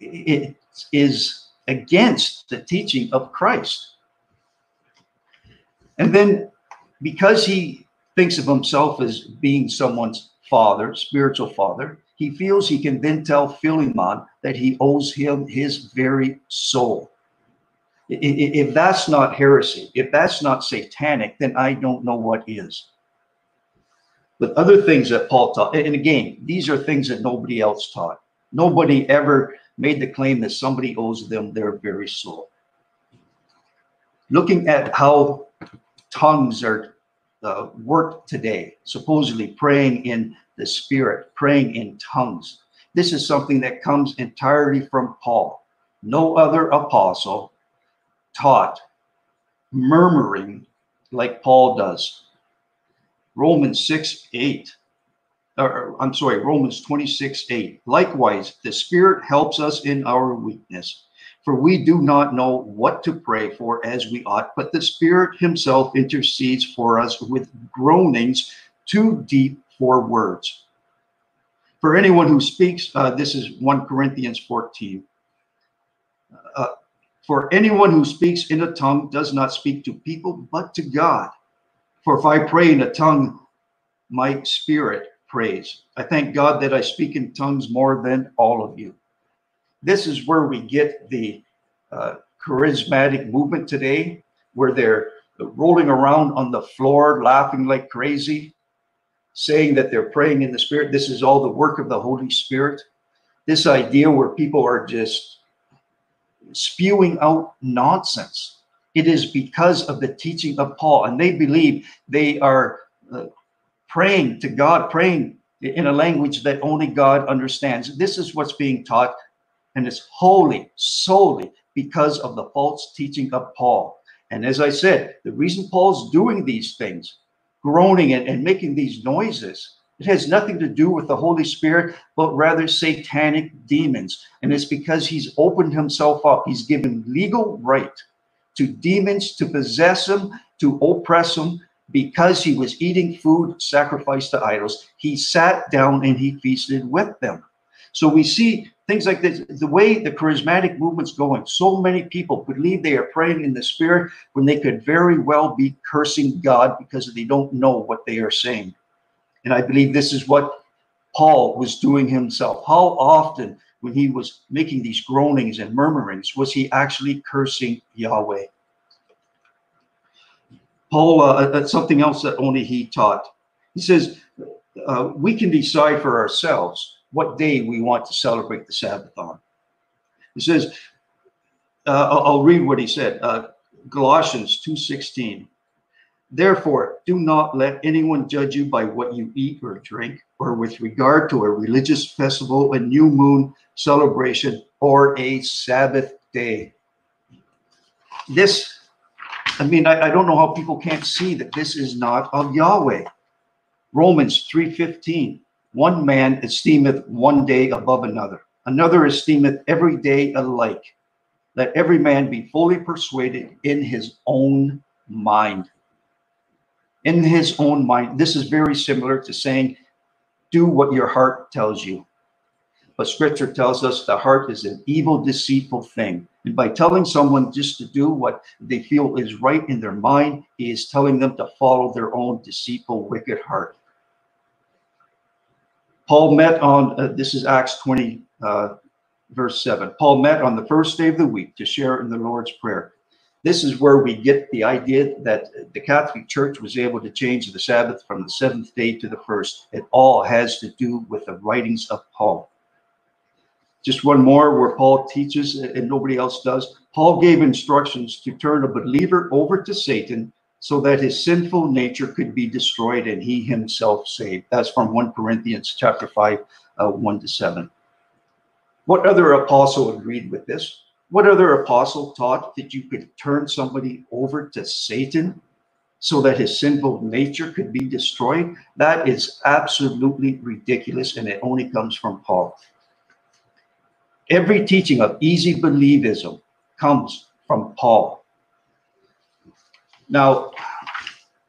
it is against the teaching of Christ. And then because he thinks of himself as being someone's father, spiritual father, he feels he can then tell Philemon that he owes him his very soul. If that's not heresy, if that's not satanic, then I don't know what is. But other things that Paul taught, and again, these are things that nobody else taught. Nobody ever made the claim that somebody owes them their very soul. Looking at how tongues are uh, worked today, supposedly praying in the spirit, praying in tongues. This is something that comes entirely from Paul. No other apostle taught murmuring like Paul does. Romans 6 8, or I'm sorry, Romans 26 8. Likewise, the Spirit helps us in our weakness. For we do not know what to pray for as we ought, but the Spirit Himself intercedes for us with groanings too deep for words. For anyone who speaks, uh, this is 1 Corinthians 14. Uh, for anyone who speaks in a tongue does not speak to people, but to God. For if I pray in a tongue, my spirit prays. I thank God that I speak in tongues more than all of you. This is where we get the uh, charismatic movement today, where they're rolling around on the floor, laughing like crazy, saying that they're praying in the Spirit. This is all the work of the Holy Spirit. This idea where people are just spewing out nonsense. It is because of the teaching of Paul, and they believe they are uh, praying to God, praying in a language that only God understands. This is what's being taught, and it's wholly, solely because of the false teaching of Paul. And as I said, the reason Paul's doing these things, groaning and, and making these noises, it has nothing to do with the Holy Spirit, but rather satanic demons. And it's because he's opened himself up. He's given legal right to demons to possess him, to oppress him, because he was eating food sacrificed to idols. He sat down and he feasted with them. So we see things like this. The way the charismatic movement's going, so many people believe they are praying in the spirit when they could very well be cursing God because they don't know what they are saying. And I believe this is what Paul was doing himself. How often, when he was making these groanings and murmurings, was he actually cursing Yahweh? Paul, uh, uh, something else that only he taught. He says, uh, we can decide for ourselves what day we want to celebrate the Sabbath on. He says, uh, I'll, I'll, read what he said. Uh, Galatians 2.16. Therefore, do not let anyone judge you by what you eat or drink, or with regard to a religious festival, a new moon celebration, or a Sabbath day. This, I mean, I, I don't know how people can't see that this is not of Yahweh. Romans 3.15, one man esteemeth one day above another, another esteemeth every day alike. Let every man be fully persuaded in his own mind in his own mind. This is very similar to saying, do what your heart tells you. But scripture tells us the heart is an evil, deceitful thing. And by telling someone just to do what they feel is right in their mind, he is telling them to follow their own deceitful, wicked heart. Paul met on, uh, this is Acts 20, uh, verse 7. Paul met on the first day of the week to share in the Lord's Prayer. This is where we get the idea that the Catholic Church was able to change the Sabbath from the seventh day to the first. It all has to do with the writings of Paul. Just one more where Paul teaches and nobody else does. Paul gave instructions to turn a believer over to Satan so that his sinful nature could be destroyed and he himself saved. That's from 1 Corinthians chapter 5, uh, 1 to 7. What other apostle agreed with this? What other apostle taught that you could turn somebody over to Satan so that his sinful nature could be destroyed? That is absolutely ridiculous, and it only comes from Paul. Every teaching of easy believism comes from Paul. Now,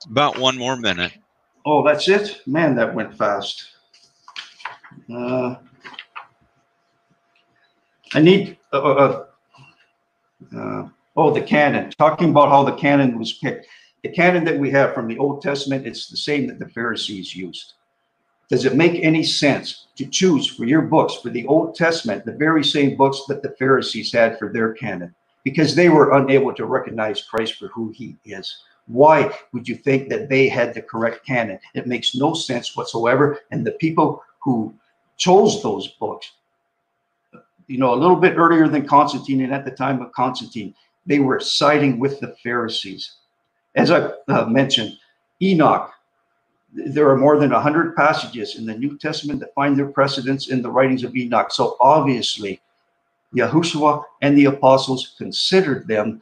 about one more minute. Oh, that's it? Man, that went fast. Uh, I need uh, uh, uh uh, oh, the canon, talking about how the canon was picked. The canon that we have from the Old Testament, it's the same that the Pharisees used. Does it make any sense to choose for your books, for the Old Testament, the very same books that the Pharisees had for their canon? Because they were unable to recognize Christ for who he is. Why would you think that they had the correct canon? It makes no sense whatsoever. And the people who chose those books you know, a little bit earlier than Constantine and at the time of Constantine, they were siding with the Pharisees. As I uh, mentioned, Enoch, there are more than 100 passages in the New Testament that find their precedence in the writings of Enoch. So obviously, Yahushua and the apostles considered them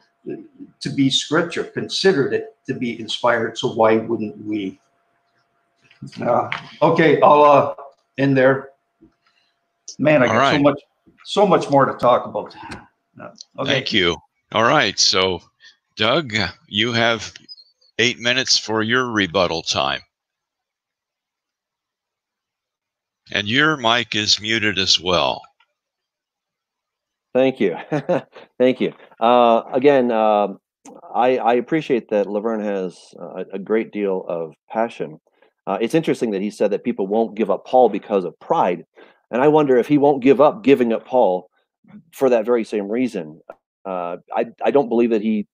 to be scripture, considered it to be inspired. So why wouldn't we? Uh, okay, I'll uh, end there. Man, I got right. so much so much more to talk about. Okay. Thank you. All right. So, Doug, you have eight minutes for your rebuttal time. And your mic is muted as well. Thank you. Thank you. Uh, again, uh, I, I, appreciate that Laverne has a, a great deal of passion. Uh, it's interesting that he said that people won't give up Paul because of pride. And I wonder if he won't give up giving up Paul for that very same reason. Uh, I, I don't believe that he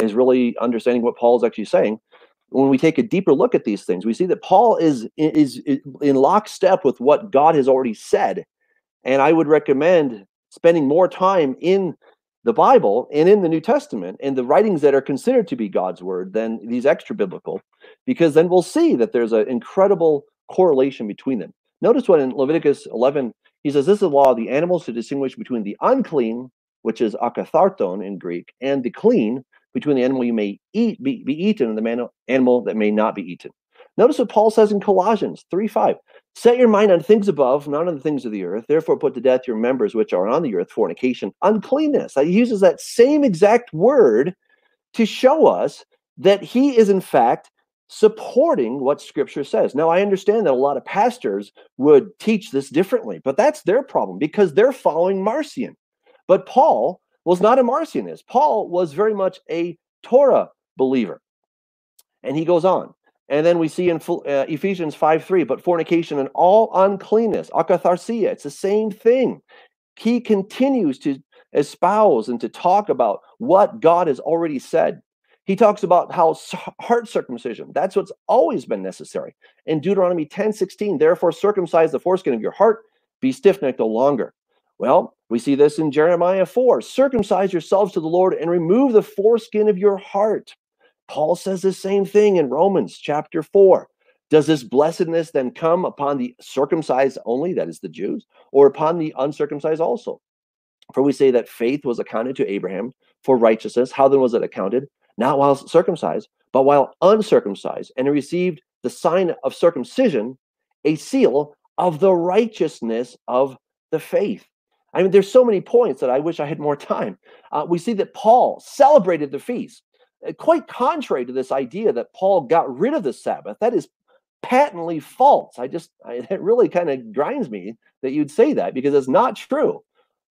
is really understanding what Paul is actually saying. When we take a deeper look at these things, we see that Paul is, is, is in lockstep with what God has already said. And I would recommend spending more time in the Bible and in the New Testament and the writings that are considered to be God's word than these extra biblical, because then we'll see that there's an incredible correlation between them. Notice what in Leviticus 11, he says, This is the law of the animals to distinguish between the unclean, which is akatharton in Greek, and the clean, between the animal you may eat, be, be eaten, and the man, animal that may not be eaten. Notice what Paul says in Colossians 3 5. Set your mind on things above, not on the things of the earth. Therefore, put to death your members which are on the earth fornication, uncleanness. He uses that same exact word to show us that he is, in fact, supporting what scripture says. Now, I understand that a lot of pastors would teach this differently, but that's their problem because they're following Marcion. But Paul was not a Marcionist. Paul was very much a Torah believer. And he goes on. And then we see in uh, Ephesians 5 3, but fornication and all uncleanness, akatharsia, it's the same thing. He continues to espouse and to talk about what God has already said. He talks about how heart circumcision, that's what's always been necessary. In Deuteronomy 10 16, therefore circumcise the foreskin of your heart, be stiff necked no longer. Well, we see this in Jeremiah 4 circumcise yourselves to the Lord and remove the foreskin of your heart. Paul says the same thing in Romans chapter 4. Does this blessedness then come upon the circumcised only, that is the Jews, or upon the uncircumcised also? For we say that faith was accounted to Abraham for righteousness. How then was it accounted? not while circumcised, but while uncircumcised, and received the sign of circumcision, a seal of the righteousness of the faith. I mean, there's so many points that I wish I had more time. Uh, we see that Paul celebrated the feast, Eh, quite contrary to this idea that Paul got rid of the Sabbath. That is patently false. I just, I, it really kind of grinds me that you'd say that because it's not true.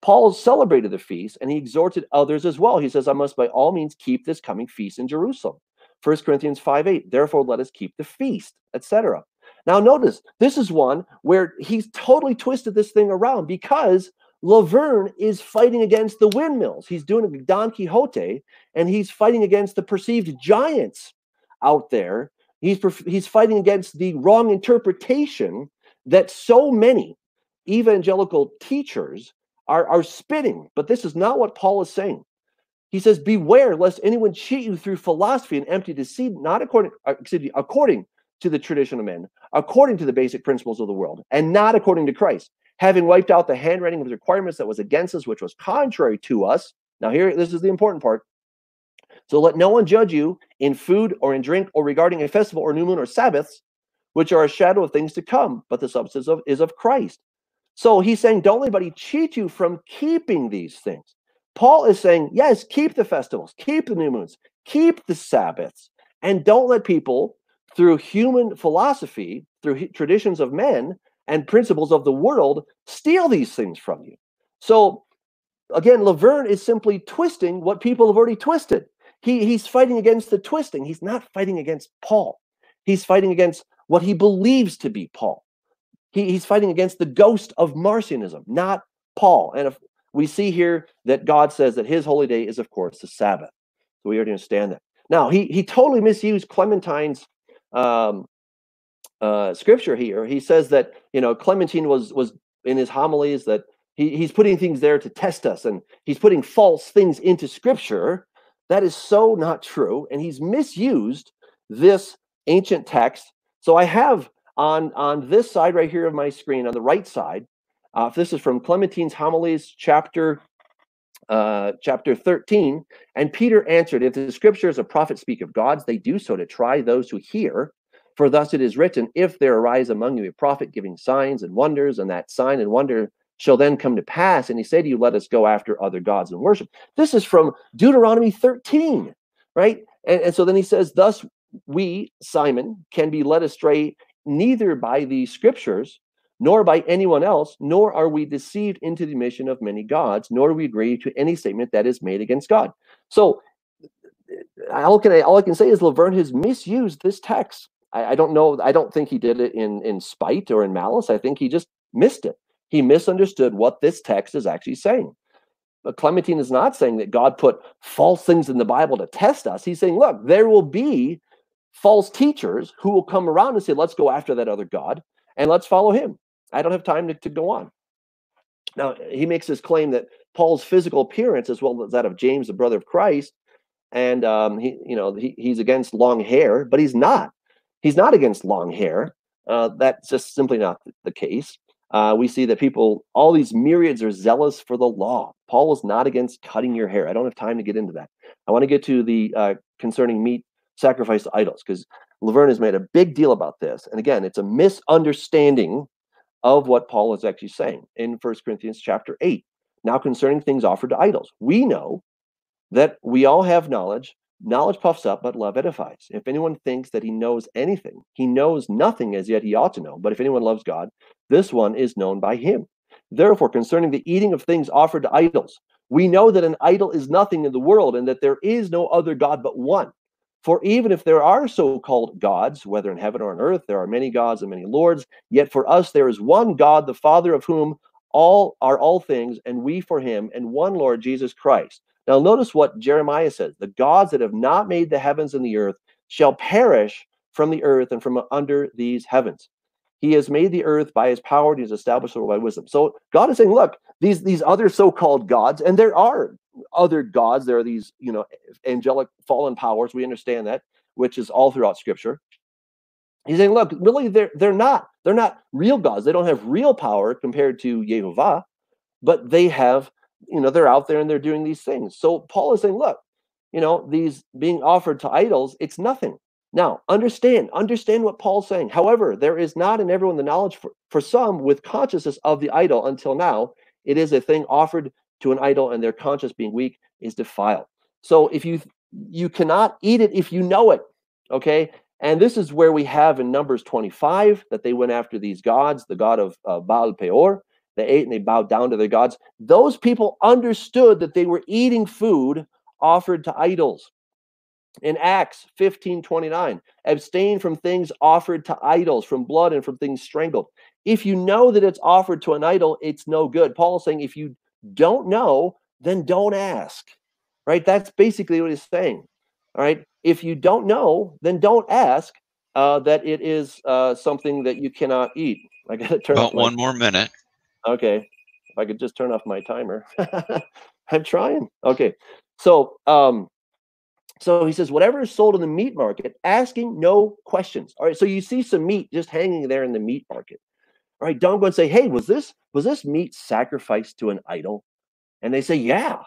Paul celebrated the feast and he exhorted others as well. He says, I must by all means keep this coming feast in Jerusalem. 1 Corinthians 5 8, therefore let us keep the feast, etc. Now, notice this is one where he's totally twisted this thing around because Laverne is fighting against the windmills. He's doing Don Quixote, and he's fighting against the perceived giants out there. He's he's fighting against the wrong interpretation that so many evangelical teachers are, are spitting. But this is not what Paul is saying. He says, Beware lest anyone cheat you through philosophy and empty deceit, not according, uh, me, according to the tradition of men, according to the basic principles of the world, and not according to Christ, having wiped out the handwriting of the requirements that was against us, which was contrary to us. Now, here, this is the important part. So let no one judge you in food or in drink or regarding a festival or new moon or Sabbaths, which are a shadow of things to come, but the substance of, is of Christ. So he's saying, don't let anybody cheat you from keeping these things. Paul is saying, yes, keep the festivals, keep the new moons, keep the Sabbaths, and don't let people, through human philosophy, through traditions of men and principles of the world, steal these things from you. So again, Laverne is simply twisting what people have already twisted. He, he's fighting against the twisting. He's not fighting against Paul. He's fighting against what he believes to be Paul. He, he's fighting against the ghost of Marcionism, not Paul. And if we see here that God says that his holy day is, of course, the Sabbath. So we already understand that. Now, he, he totally misused Clementine's um, uh, scripture here. He says that, you know, Clementine was, was in his homilies that he, he's putting things there to test us and he's putting false things into scripture. That is so not true. And he's misused this ancient text. So I have on, on this side right here of my screen, on the right side, uh, this is from Clementine's Homilies, chapter uh, chapter 13. And Peter answered, If the scriptures of prophets speak of gods, they do so to try those who hear. For thus it is written, If there arise among you a prophet giving signs and wonders, and that sign and wonder shall then come to pass, and he say to you, Let us go after other gods and worship. This is from Deuteronomy 13, right? And, and so then he says, Thus we, Simon, can be led astray neither by the scriptures nor by anyone else, nor are we deceived into the mission of many gods, nor do we agree to any statement that is made against God. So all, can I, all I can say is Laverne has misused this text. I, I don't know. I don't think he did it in, in spite or in malice. I think he just missed it. He misunderstood what this text is actually saying. But Clementine is not saying that God put false things in the Bible to test us. He's saying, look, there will be false teachers who will come around and say, let's go after that other God and let's follow him. I don't have time to, to go on. Now, he makes this claim that Paul's physical appearance, as well as that of James, the brother of Christ, and um, he, you know, he, he's against long hair, but he's not. He's not against long hair. Uh, that's just simply not the case. Uh, we see that people, all these myriads, are zealous for the law. Paul is not against cutting your hair. I don't have time to get into that. I want to get to the uh, concerning meat sacrificed to idols because Laverne has made a big deal about this. And again, it's a misunderstanding of what Paul is actually saying in First Corinthians chapter 8. Now, concerning things offered to idols, we know that we all have knowledge. Knowledge puffs up, but love edifies. If anyone thinks that he knows anything, he knows nothing as yet he ought to know. But if anyone loves God, this one is known by him. Therefore, concerning the eating of things offered to idols, we know that an idol is nothing in the world and that there is no other God but one. For even if there are so called gods, whether in heaven or on earth, there are many gods and many lords, yet for us there is one God, the Father of whom all are all things, and we for him, and one Lord Jesus Christ. Now, notice what Jeremiah says the gods that have not made the heavens and the earth shall perish from the earth and from under these heavens. He has made the earth by his power, and he's established it by wisdom. So God is saying, look, these, these other so-called gods, and there are other gods. There are these, you know, angelic fallen powers. We understand that, which is all throughout Scripture. He's saying, look, really, they're they're not they're not real gods. They don't have real power compared to Jehovah, but they have, you know, they're out there and they're doing these things. So Paul is saying, look, you know, these being offered to idols, it's nothing. Now, understand, understand what Paul's saying. However, there is not in everyone the knowledge for, for some with consciousness of the idol until now. It is a thing offered to an idol and their conscience being weak is defiled. So if you you cannot eat it if you know it, okay? And this is where we have in Numbers 25 that they went after these gods, the god of uh, Baal Peor. They ate and they bowed down to their gods. Those people understood that they were eating food offered to idols. In Acts 15 29, abstain from things offered to idols, from blood and from things strangled. If you know that it's offered to an idol, it's no good. Paul is saying if you don't know, then don't ask. Right? That's basically what he's saying. All right. If you don't know, then don't ask uh, that it is uh, something that you cannot eat. I got to turn about one more minute. Okay. If I could just turn off my timer. I'm trying. Okay. So, um, so he says, whatever is sold in the meat market, asking no questions. All right. So you see some meat just hanging there in the meat market. All right. Don't go and say, hey, was this was this meat sacrificed to an idol? And they say, yeah.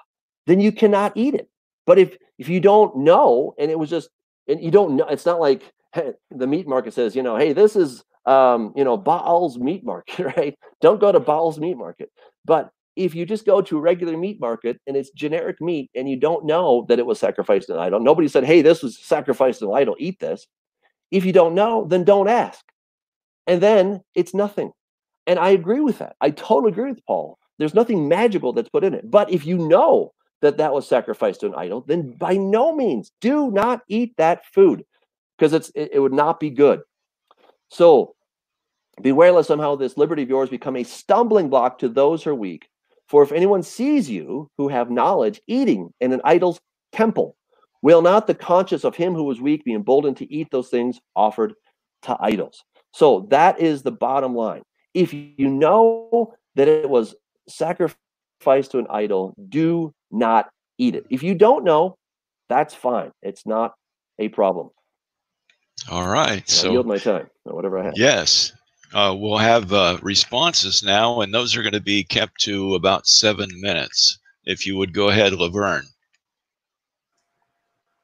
Then you cannot eat it. But if if you don't know, and it was just, and you don't know, it's not like hey, the meat market says, you know, hey, this is um, you know, Baal's meat market, right? Don't go to Baal's meat market. But if you just go to a regular meat market and it's generic meat and you don't know that it was sacrificed to an idol, nobody said, hey, this was sacrificed to an idol, eat this. If you don't know, then don't ask. And then it's nothing. And I agree with that. I totally agree with Paul. There's nothing magical that's put in it. But if you know that that was sacrificed to an idol, then by no means do not eat that food because it's it, it would not be good. So beware lest somehow this liberty of yours become a stumbling block to those who are weak. For if anyone sees you who have knowledge eating in an idol's temple, will not the conscience of him who was weak be emboldened to eat those things offered to idols? So that is the bottom line. If you know that it was sacrificed to an idol, do not eat it. If you don't know, that's fine. It's not a problem. All right. So I yield my time, whatever I have. Yes. Uh, we'll have uh, responses now, and those are going to be kept to about seven minutes. If you would go ahead, Laverne.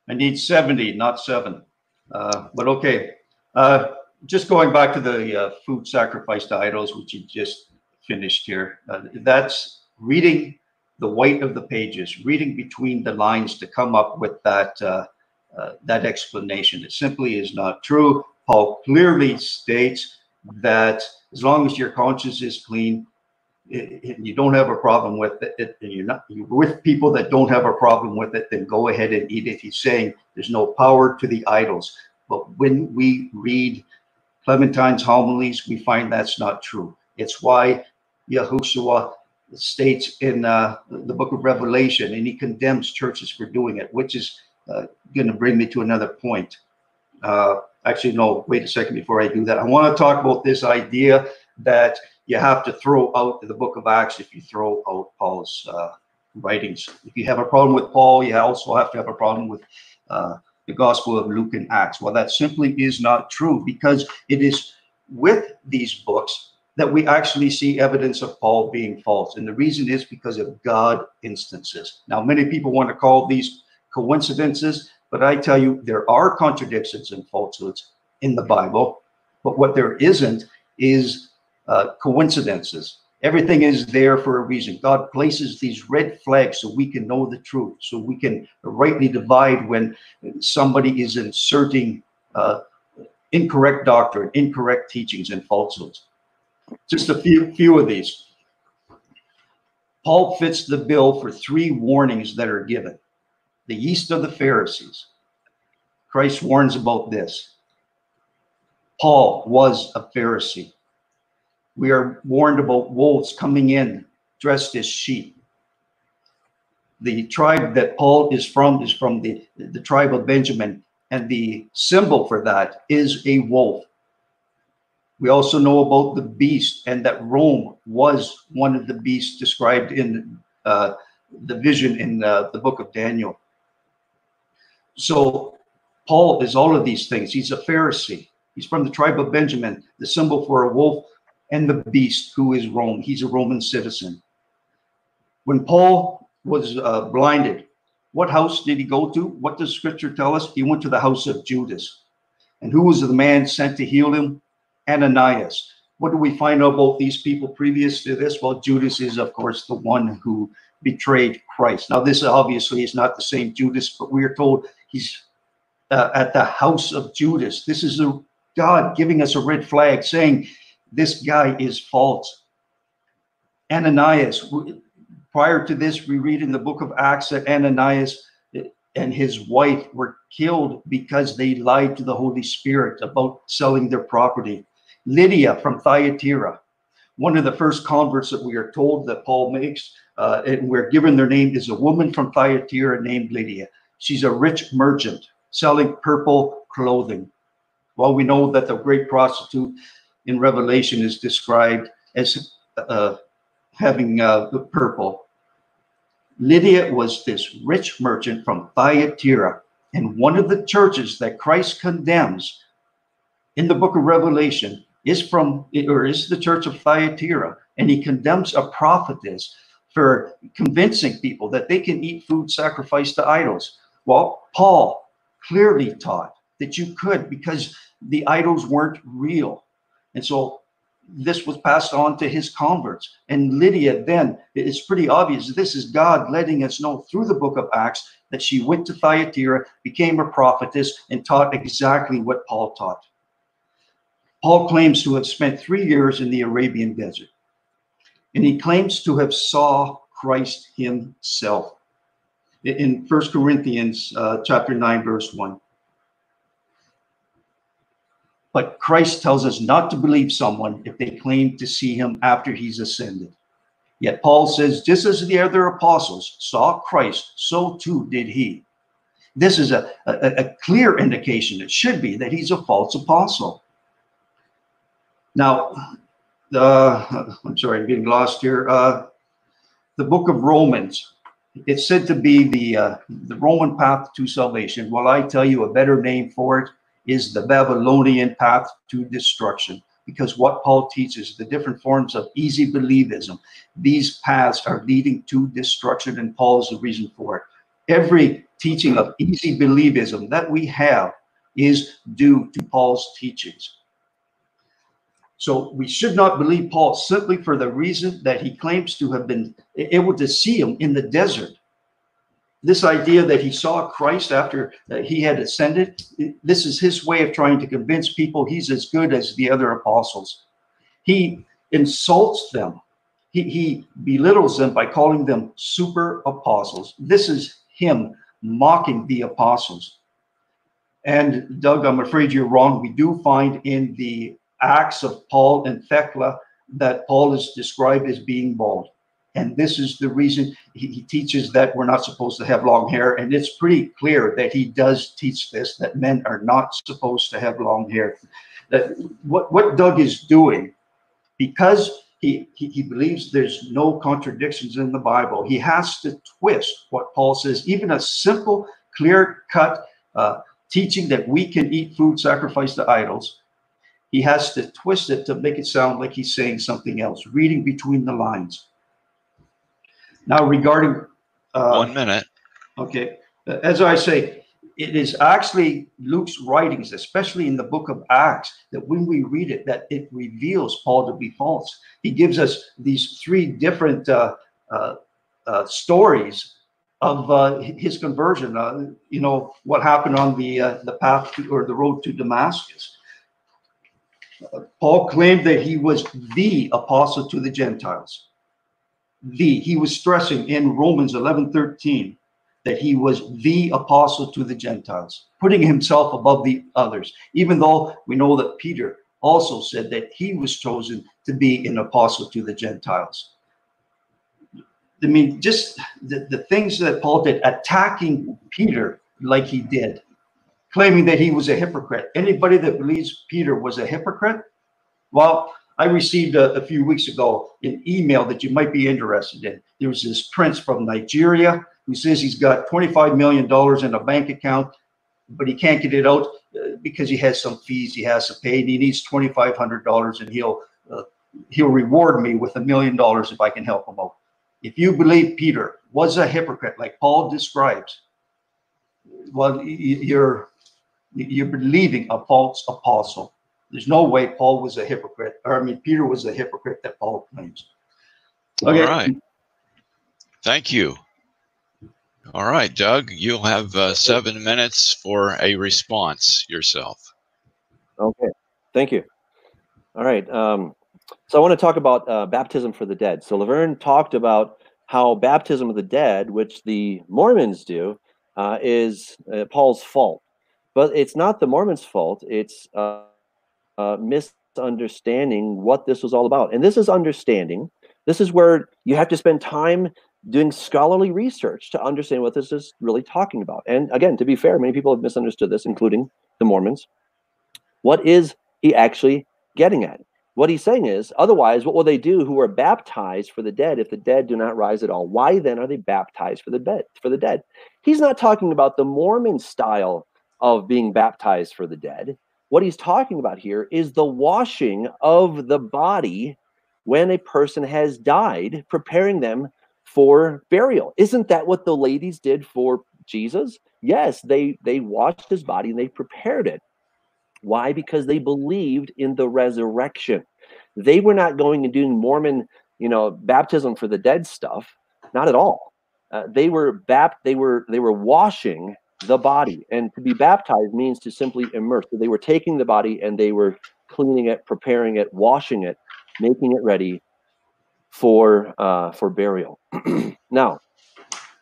I need 70, not seven. Uh, but okay. Uh, just going back to the uh, food sacrifice to idols, which you just finished here. Uh, that's reading the white of the pages, reading between the lines to come up with that uh, that explanation. It simply is not true. Paul clearly states that as long as your conscience is clean, it, you don't have a problem with it, and you're not you're with people that don't have a problem with it, then go ahead and eat it. He's saying there's no power to the idols. But when we read Clementine's homilies, we find that's not true. It's why Yahushua states in uh, the book of Revelation, and he condemns churches for doing it, which is uh, going to bring me to another point. Uh, actually, no, wait a second before I do that. I want to talk about this idea that you have to throw out the book of Acts if you throw out Paul's uh, writings. If you have a problem with Paul, you also have to have a problem with uh, the Gospel of Luke and Acts. Well, that simply is not true because it is with these books that we actually see evidence of Paul being false. And the reason is because of God instances. Now, many people want to call these coincidences, but I tell you, there are contradictions and falsehoods in the Bible. But what there isn't is uh, coincidences. Everything is there for a reason. God places these red flags so we can know the truth, so we can rightly divide when somebody is inserting uh, incorrect doctrine, incorrect teachings, and falsehoods. Just a few, few of these. Paul fits the bill for three warnings that are given the yeast of the Pharisees. Christ warns about this. Paul was a Pharisee. We are warned about wolves coming in dressed as sheep. The tribe that Paul is from is from the, the tribe of Benjamin, and the symbol for that is a wolf. We also know about the beast, and that Rome was one of the beasts described in uh, the vision in uh, the book of Daniel. So Paul is all of these things. He's a Pharisee. He's from the tribe of Benjamin, the symbol for a wolf and the beast who is Rome. He's a Roman citizen. When Paul was uh, blinded, what house did he go to? What does scripture tell us? He went to the house of Judas. And who was the man sent to heal him? Ananias. What do we find out about these people previous to this? Well, Judas is, of course, the one who betrayed Christ. Now, this obviously is not the same Judas, but we are told he's uh, at the house of Judas. This is a God giving us a red flag saying this guy is false. Ananias, prior to this, we read in the book of Acts that Ananias and his wife were killed because they lied to the Holy Spirit about selling their property. Lydia from Thyatira, one of the first converts that we are told that Paul makes, uh, and we're given their name is a woman from Thyatira named Lydia. She's a rich merchant selling purple clothing. Well, we know that the great prostitute in Revelation is described as uh, having uh, the purple. Lydia was this rich merchant from Thyatira, and one of the churches that Christ condemns in the book of Revelation is from or is the church of Thyatira, and he condemns a prophetess for convincing people that they can eat food sacrificed to idols. Well, Paul clearly taught that you could because the idols weren't real. And so this was passed on to his converts. And Lydia, then, it's pretty obvious this is God letting us know through the book of Acts that she went to Thyatira, became a prophetess, and taught exactly what Paul taught. Paul claims to have spent three years in the Arabian desert, and he claims to have saw Christ himself. In First Corinthians uh, chapter 9, verse 1. But Christ tells us not to believe someone if they claim to see him after he's ascended. Yet Paul says, just as the other apostles saw Christ, so too did he. This is a, a, a clear indication, it should be, that he's a false apostle. Now, the I'm sorry, I'm getting lost here. Uh, the book of Romans, it's said to be the uh, the Roman path to salvation. Well, I tell you, a better name for it is the Babylonian path to destruction. Because what Paul teaches, the different forms of easy believism, these paths are leading to destruction, and Paul is the reason for it. Every teaching of easy believism that we have is due to Paul's teachings. So we should not believe Paul simply for the reason that he claims to have been able to see him in the desert this idea that he saw Christ after he had ascended, this is his way of trying to convince people he's as good as the other apostles. He insults them. He, he belittles them by calling them super apostles. This is him mocking the apostles. And Doug, I'm afraid you're wrong. We do find in the Acts of Paul and Thecla that Paul is described as being bald. And this is the reason he, he, teaches that we're not supposed to have long hair. And it's pretty clear that he does teach this, that men are not supposed to have long hair. That what, what Doug is doing, because he, he, he believes there's no contradictions in the Bible, he has to twist what Paul says, even a simple, clear cut uh, teaching that we can eat food sacrificed to idols. He has to twist it to make it sound like he's saying something else, reading between the lines. Now, regarding uh, one minute. Okay, as I say, it is actually Luke's writings, especially in the book of Acts, that when we read it, that it reveals Paul to be false. He gives us these three different uh, uh, uh stories of uh, his conversion. Uh, you know what happened on the the path to, or the road to Damascus. Paul claimed that he was the apostle to the Gentiles the. He was stressing in Romans 11 13 that he was the apostle to the Gentiles, putting himself above the others, even though we know that Peter also said that he was chosen to be an apostle to the Gentiles. I mean, just the, the things that Paul did, attacking Peter like he did, claiming that he was a hypocrite. Anybody that believes Peter was a hypocrite, well, I received a, a, few weeks ago an email that you might be interested in. There was this prince from Nigeria who says he's got $25 million in a bank account, but he can't get it out uh, because he has some fees he has to pay and he needs $2,500 and he'll, uh, he'll reward me with a million dollars if I can help him out. If you believe Peter was a hypocrite like Paul describes, well, you're, you're believing a false apostle. There's no way Paul was a hypocrite, or I mean, Peter was a hypocrite that Paul claims. Okay. All right. Thank you. All right, Doug, you'll have uh, seven minutes for a response yourself. Okay. Thank you. All right. Um, so I want to talk about uh, baptism for the dead. So Laverne talked about how baptism of the dead, which the Mormons do, uh, is uh, Paul's fault. But it's not the Mormons' fault. It's uh, uh, understanding what this was all about. And this is understanding. This is where you have to spend time doing scholarly research to understand what this is really talking about. And again, to be fair, many people have misunderstood this, including the Mormons. What is he actually getting at? What he's saying is, otherwise, what will they do who are baptized for the dead if the dead do not rise at all? Why then are they baptized for the dead? For the dead, he's not talking about the Mormon style of being baptized for the dead. What he's talking about here is the washing of the body when a person has died, preparing them for burial. Isn't that what the ladies did for Jesus? Yes, they they washed his body and they prepared it. Why? Because they believed in the resurrection. They were not going and doing Mormon, you know, baptism for the dead stuff. Not at all. Uh, they were bap- They were they were washing the body, and to be baptized means to simply immerse. So they were taking the body and they were cleaning it, preparing it, washing it, making it ready for uh, for burial. now,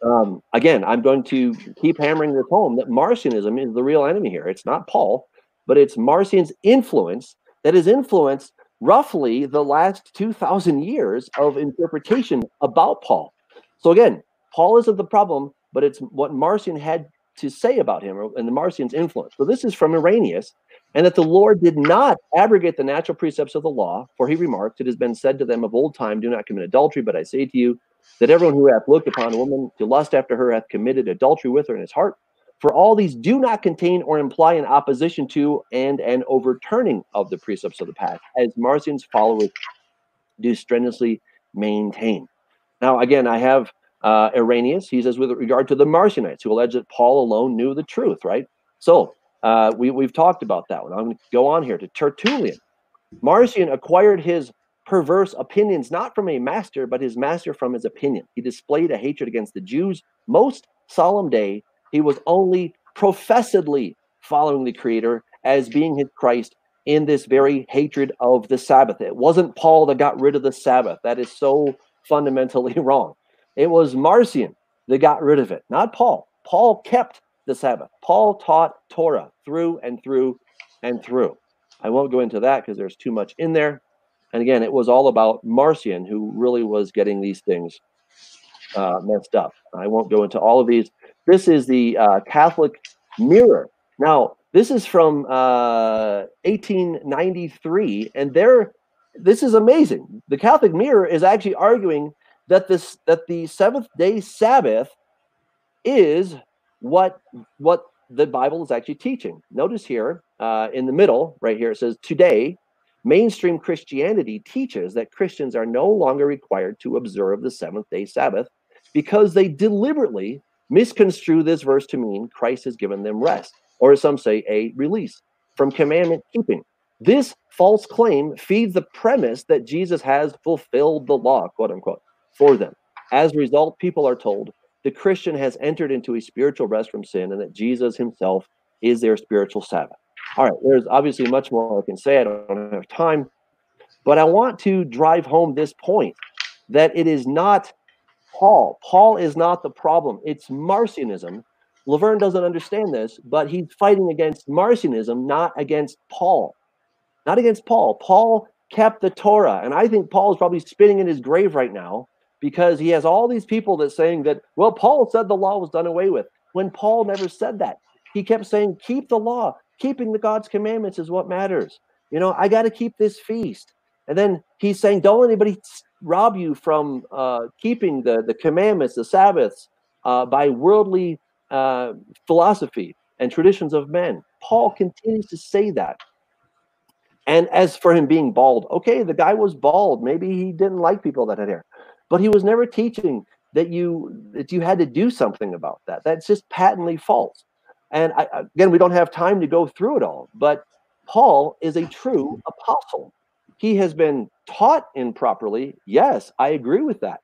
um, again, I'm going to keep hammering this home that Marcionism is the real enemy here. It's not Paul but it's Marcion's influence that has influenced roughly the last 2,000 years of interpretation about Paul. So again, Paul isn't the problem, but it's what Marcion had to say about him and the Marcion's influence. So this is from Irenaeus, and that the Lord did not abrogate the natural precepts of the law, for he remarked, It has been said to them of old time, Do not commit adultery, but I say to you, that everyone who hath looked upon a woman to lust after her hath committed adultery with her in his heart. For all these do not contain or imply an opposition to and an overturning of the precepts of the past, as Marcion's followers do strenuously maintain. Now, again, I have uh. He says, with regard to the Marcionites, who allege that Paul alone knew the truth, right? So uh, we, we've talked about that one. I'm going to go on here to Tertullian. Marcion acquired his perverse opinions not from a master, but his master from his opinion. He displayed a hatred against the Jews' most solemn day he was only professedly following the Creator as being his Christ in this very hatred of the Sabbath. It wasn't Paul that got rid of the Sabbath. That is so fundamentally wrong. It was Marcion that got rid of it, not Paul. Paul kept the Sabbath. Paul taught Torah through and through and through. I won't go into that because there's too much in there. And again, it was all about Marcion, who really was getting these things uh, messed up. I won't go into all of these. This is the uh, Catholic Mirror. Now, this is from uh, 1893, and there, this is amazing. The Catholic Mirror is actually arguing that this that the seventh day Sabbath is what what the Bible is actually teaching. Notice here uh, in the middle, right here, it says today. Mainstream Christianity teaches that Christians are no longer required to observe the seventh day Sabbath because they deliberately misconstrue this verse to mean Christ has given them rest, or as some say, a release from commandment keeping. This false claim feeds the premise that Jesus has fulfilled the law, quote unquote, for them. As a result, people are told the Christian has entered into a spiritual rest from sin and that Jesus himself is their spiritual Sabbath. All right, there's obviously much more I can say. I don't have time, but I want to drive home this point that it is not Paul. Paul is not the problem. It's Marcionism. Laverne doesn't understand this, but he's fighting against Marcionism, not against Paul. Not against Paul. Paul kept the Torah. And I think Paul is probably spinning in his grave right now because he has all these people that saying that, well, Paul said the law was done away with. When Paul never said that. He kept saying, keep the law. Keeping the God's commandments is what matters. You know, I got to keep this feast. And then he's saying, don't anybody rob you from uh, keeping the, the commandments, the Sabbaths, uh, by worldly uh, philosophy and traditions of men. Paul continues to say that. And as for him being bald, okay, the guy was bald. Maybe he didn't like people that had hair, but he was never teaching that you that you had to do something about that. That's just patently false. And I, again, we don't have time to go through it all, but Paul is a true apostle he has been taught improperly. Yes, I agree with that.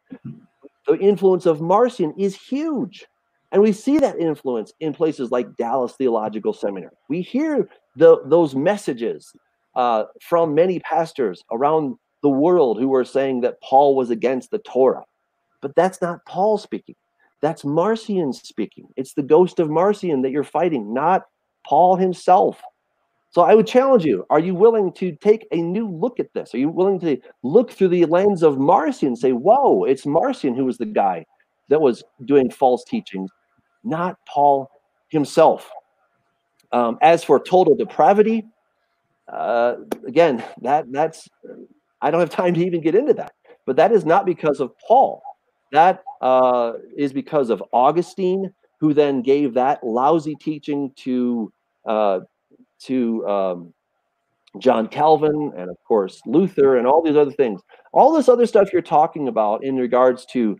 The influence of Marcion is huge. And we see that influence in places like Dallas Theological Seminary. We hear the, those messages uh, from many pastors around the world who are saying that Paul was against the Torah. But that's not Paul speaking. That's Marcion speaking. It's the ghost of Marcion that you're fighting, not Paul himself. So I would challenge you: Are you willing to take a new look at this? Are you willing to look through the lens of Marcion and say, "Whoa, it's Marcion who was the guy that was doing false teachings, not Paul himself"? Um, as for total depravity, uh, again, that that's I don't have time to even get into that. But that is not because of Paul. That uh, is because of Augustine, who then gave that lousy teaching to uh, to um, John Calvin, and of course Luther, and all these other things. All this other stuff you're talking about in regards to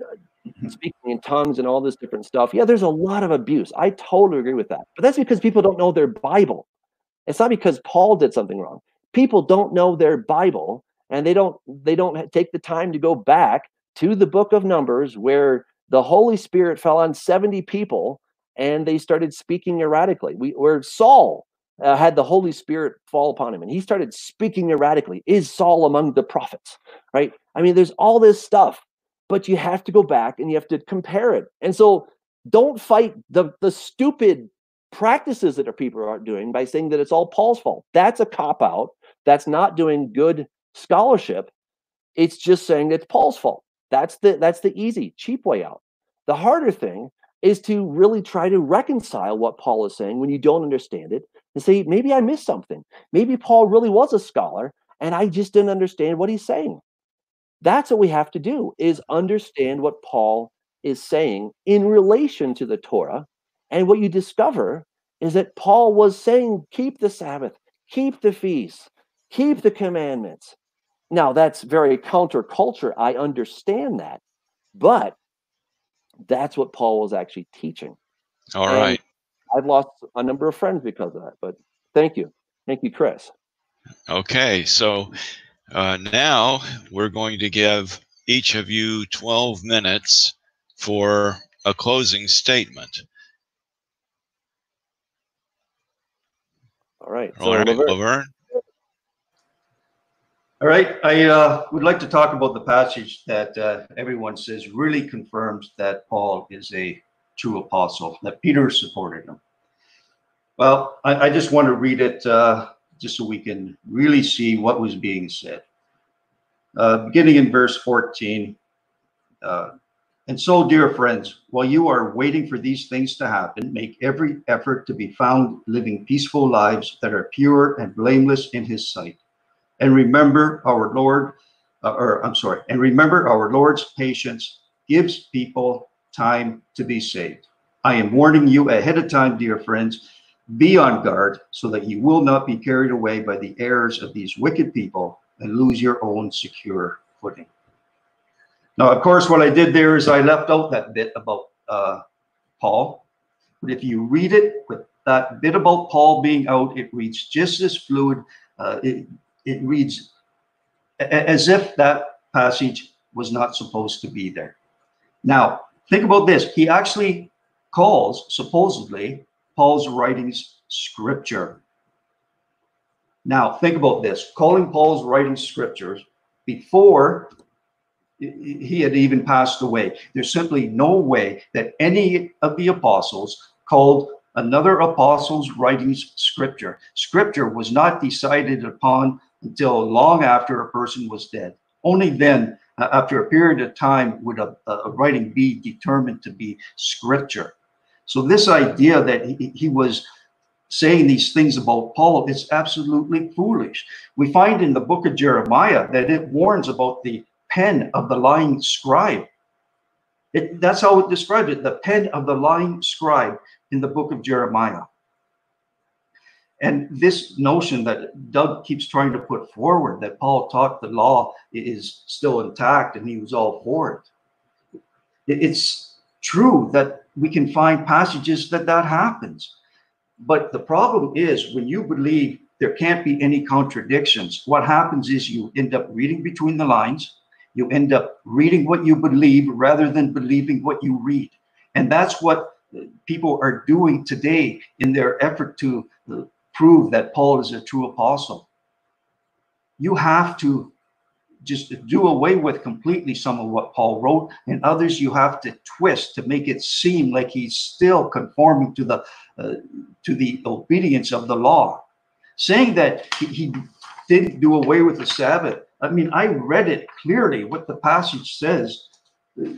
uh, speaking in tongues and all this different stuff. Yeah, there's a lot of abuse. I totally agree with that. But that's because people don't know their Bible. It's not because Paul did something wrong. People don't know their Bible and they don't they don't take the time to go back to the book of Numbers where the Holy Spirit fell on 70 people and they started speaking erratically. We where Saul uh, had the Holy Spirit fall upon him and he started speaking erratically. Is Saul among the prophets? Right? I mean, there's all this stuff, but you have to go back and you have to compare it. And so don't fight the the stupid practices that our people are doing by saying that it's all Paul's fault. That's a cop out. That's not doing good scholarship. It's just saying it's Paul's fault. That's the that's the easy, cheap way out. The harder thing is to really try to reconcile what Paul is saying when you don't understand it and say, maybe I missed something. Maybe Paul really was a scholar and I just didn't understand what he's saying. That's what we have to do is understand what Paul is saying in relation to the Torah and what you discover is that Paul was saying, keep the Sabbath, keep the feasts, keep the commandments. Now, that's very counterculture. I understand that. But that's what Paul was actually teaching. All and right. I've lost a number of friends because of that. But thank you. Thank you, Chris. Okay. So uh, now we're going to give each of you 12 minutes for a closing statement. All right. So All right, Laverne. Laverne. All right. I uh, would like to talk about the passage that uh, everyone says really confirms that Paul is a true apostle, that Peter supported him. Well, I, I just want to read it uh, just so we can really see what was being said. Uh, beginning in verse 14. Uh, and so, dear friends, while you are waiting for these things to happen, make every effort to be found living peaceful lives that are pure and blameless in his sight. And remember our Lord, uh, or I'm sorry, and remember our Lord's patience gives people time to be saved. I am warning you ahead of time, dear friends, be on guard so that you will not be carried away by the errors of these wicked people and lose your own secure footing. Now, of course, what I did there is I left out that bit about uh, Paul. But if you read it with that bit about Paul being out, it reads just as fluid. Uh, it, it reads as if that passage was not supposed to be there. Now, think about this. He actually calls, supposedly, Paul's writings scripture. Now, think about this calling Paul's writings scriptures before he had even passed away. There's simply no way that any of the apostles called another apostle's writings scripture. Scripture was not decided upon until long after a person was dead. Only then, uh, after a period of time, would a, a, writing be determined to be scripture. So this idea that he, he was saying these things about Paul is absolutely foolish. We find in the book of Jeremiah that it warns about the pen of the lying scribe. It, that's how it describes it, the pen of the lying scribe in the book of Jeremiah. And this notion that Doug keeps trying to put forward that Paul taught the law is still intact and he was all for it. It's true that we can find passages that that happens. But the problem is when you believe there can't be any contradictions, what happens is you end up reading between the lines. You end up reading what you believe rather than believing what you read. And that's what people are doing today in their effort to uh, prove that Paul is a true apostle. You have to just do away with completely some of what Paul wrote, and others you have to twist to make it seem like he's still conforming to the uh, to the obedience of the law. saying that he, he didn't do away with the Sabbath. I mean, I read it clearly what the passage says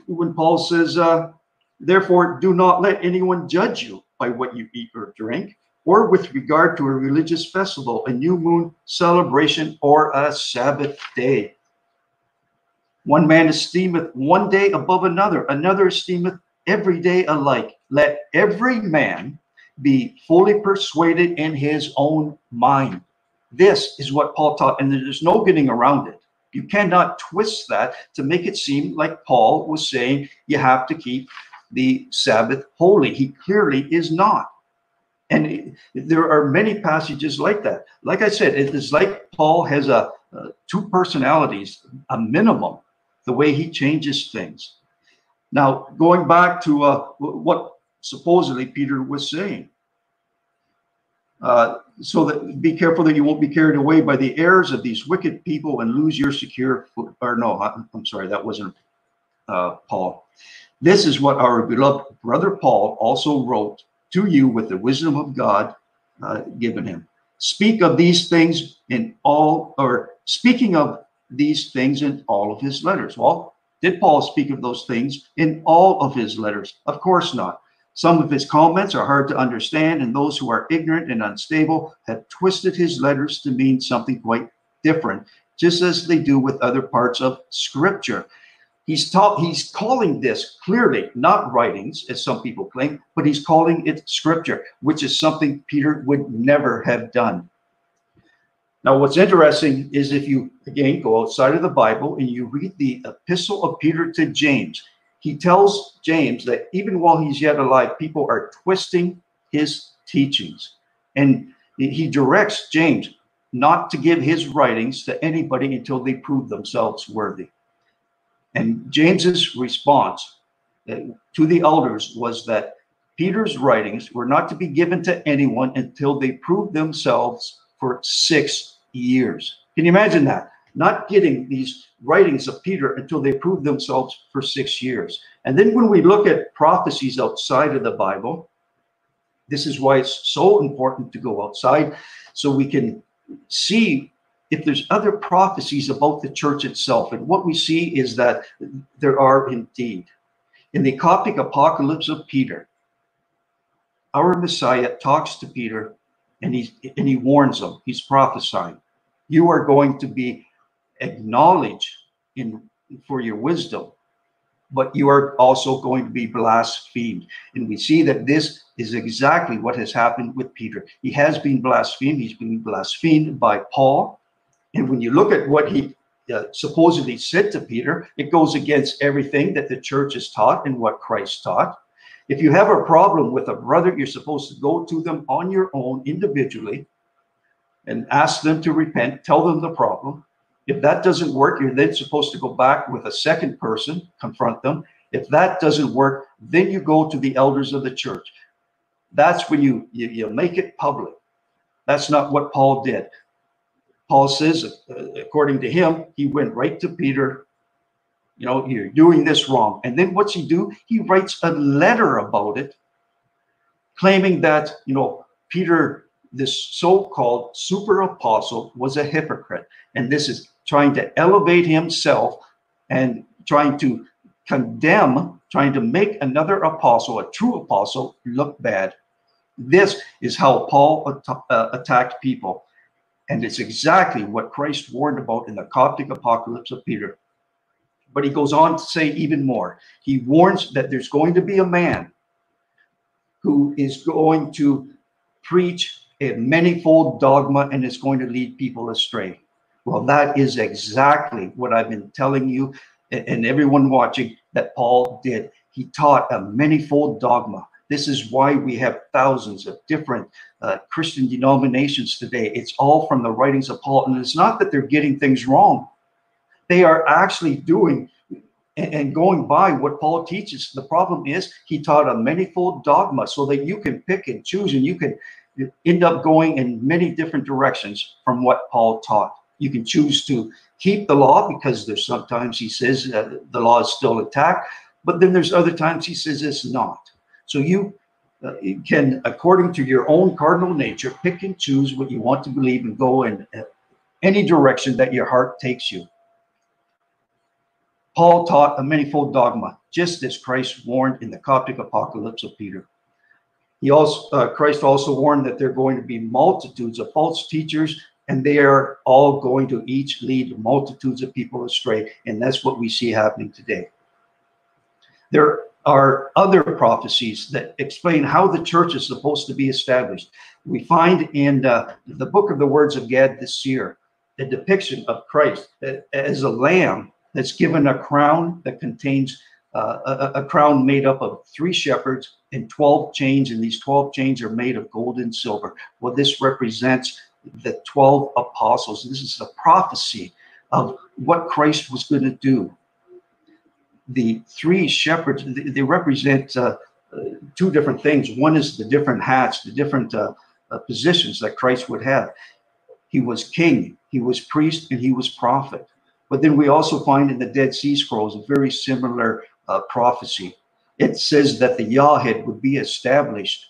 when Paul says, uh, Therefore, do not let anyone judge you by what you eat or drink, or with regard to a religious festival, a new moon celebration, or a Sabbath day. One man esteemeth one day above another, another esteemeth every day alike. Let every man be fully persuaded in his own mind. This is what Paul taught, and there's no getting around it. You cannot twist that to make it seem like Paul was saying you have to keep the Sabbath holy. He clearly is not. And there are many passages like that. Like I said, it is like Paul has a, two personalities, a minimum, the way he changes things. Now, going back to uh, what supposedly Peter was saying, uh, so that be careful that you won't be carried away by the errors of these wicked people and lose your secure. Or no, I'm sorry, that wasn't uh, Paul. This is what our beloved brother Paul also wrote to you with the wisdom of God uh, given him. Speak of these things in all, or speaking of these things in all of his letters. Well, did Paul speak of those things in all of his letters? Of course not. Some of his comments are hard to understand, and those who are ignorant and unstable have twisted his letters to mean something quite different, just as they do with other parts of Scripture. He's taught, he's calling this clearly not writings, as some people claim, but he's calling it scripture, which is something Peter would never have done. Now, what's interesting is if you again go outside of the Bible and you read the epistle of Peter to James, he tells James that even while he's yet alive, people are twisting his teachings. And he directs James not to give his writings to anybody until they prove themselves worthy. And James's response uh, to the elders was that Peter's writings were not to be given to anyone until they proved themselves for six years. Can you imagine that? Not getting these writings of Peter until they proved themselves for six years. And then when we look at prophecies outside of the Bible, this is why it's so important to go outside so we can see if there's other prophecies about the church itself. And what we see is that there are indeed. In the Coptic Apocalypse of Peter, our Messiah talks to Peter and he, and he warns him, he's prophesying. You are going to be acknowledged in for your wisdom, but you are also going to be blasphemed. And we see that this is exactly what has happened with Peter. He has been blasphemed. He's been blasphemed by Paul. And when you look at what he uh, supposedly said to Peter, it goes against everything that the church has taught and what Christ taught. If you have a problem with a brother, you're supposed to go to them on your own individually and ask them to repent, tell them the problem. If that doesn't work, you're then supposed to go back with a second person, confront them. If that doesn't work, then you go to the elders of the church. That's when you, you, you make it public. That's not what Paul did. Paul says, uh, according to him, he went right to Peter. You know, you're doing this wrong. And then what's he do? He writes a letter about it, claiming that, you know, Peter, this so called super apostle, was a hypocrite. And this is trying to elevate himself and trying to condemn, trying to make another apostle, a true apostle, look bad. This is how Paul at- uh, attacked people. And it's exactly what Christ warned about in the Coptic Apocalypse of Peter. But he goes on to say even more. He warns that there's going to be a man who is going to preach a manifold dogma and is going to lead people astray. Well, that is exactly what I've been telling you and everyone watching that Paul did. He taught a manifold dogma. This is why we have thousands of different uh, Christian denominations today. It's all from the writings of Paul. And it's not that they're getting things wrong, they are actually doing and, going by what Paul teaches. The problem is he taught a manifold dogma so that you can pick and choose and you can end up going in many different directions from what Paul taught. You can choose to keep the law because there's sometimes he says uh, the law is still intact, but then there's other times he says it's not. So you uh, can, according to your own cardinal nature, pick and choose what you want to believe and go in uh, any direction that your heart takes you. Paul taught a manifold dogma, just as Christ warned in the Coptic Apocalypse of Peter. He also, uh, Christ also warned that there are going to be multitudes of false teachers, and they are all going to each lead multitudes of people astray. And that's what we see happening today. There are other prophecies that explain how the church is supposed to be established. We find in uh, the book of the words of Gad the Seer the depiction of Christ as a lamb that's given a crown that contains uh, a, a, crown made up of three shepherds and 12 chains, and these 12 chains are made of gold and silver. Well, this represents the 12 apostles. This is a prophecy of what Christ was going to do. The three shepherds, they represent uh, uh, two different things. One is the different hats, the different uh, uh, positions that Christ would have. He was king, he was priest, and he was prophet. But then we also find in the Dead Sea Scrolls a very similar uh, prophecy. It says that the Yahweh would be established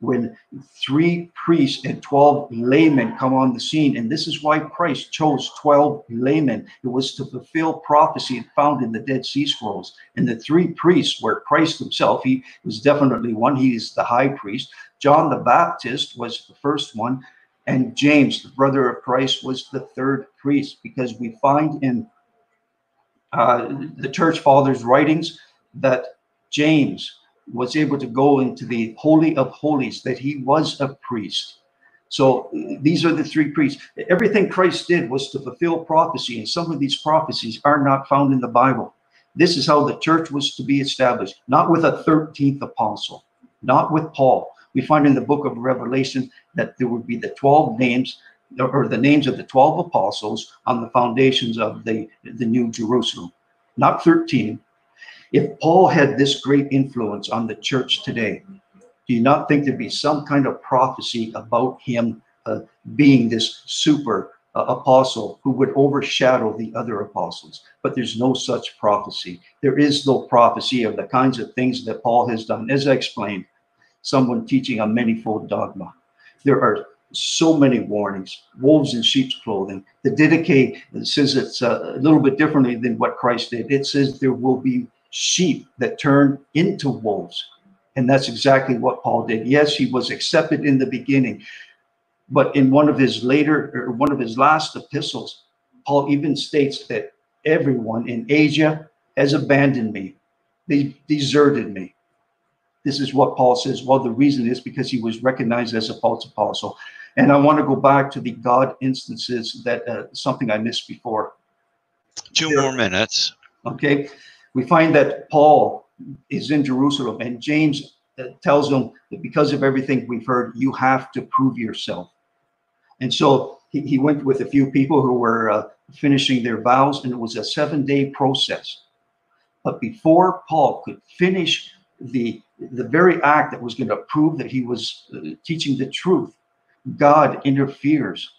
when three priests and 12 laymen come on the scene. And this is why Christ chose 12 laymen. It was to fulfill prophecy found in the Dead Sea Scrolls. And the three priests were Christ himself. He was definitely one. He is the high priest. John the Baptist was the first one. And James, the brother of Christ, was the third priest because we find in uh, the church fathers' writings that James was able to go into the Holy of Holies, that he was a priest. So these are the three priests. Everything Christ did was to fulfill prophecy, and some of these prophecies are not found in the Bible. This is how the church was to be established, not with a 13th apostle, not with Paul. We find in the book of Revelation that there would be the 12 names or the names of the 12 apostles on the foundations of the, the New Jerusalem, not 13. If Paul had this great influence on the church today, do you not think there'd be some kind of prophecy about him uh, being this super uh, apostle who would overshadow the other apostles? But there's no such prophecy. There is no prophecy of the kinds of things that Paul has done. As I explained, someone teaching a manifold dogma. There are so many warnings, wolves in sheep's clothing. The Didache says it's a little bit differently than what Christ did. It says there will be sheep that turn into wolves. And that's exactly what Paul did. Yes, he was accepted in the beginning, but in one of his later or one of his last epistles, Paul even states that everyone in Asia has abandoned me. They deserted me. This is what Paul says. Well, the reason is because he was recognized as a false apostle. And I want to go back to the God instances that uh, something I missed before. Two more minutes. Okay. We find that Paul is in Jerusalem and James uh, tells him that because of everything we've heard, you have to prove yourself. And so he, he went with a few people who were uh, finishing their vows, and it was a seven day process. But before Paul could finish the, the very act that was going to prove that he was uh, teaching the truth, God interferes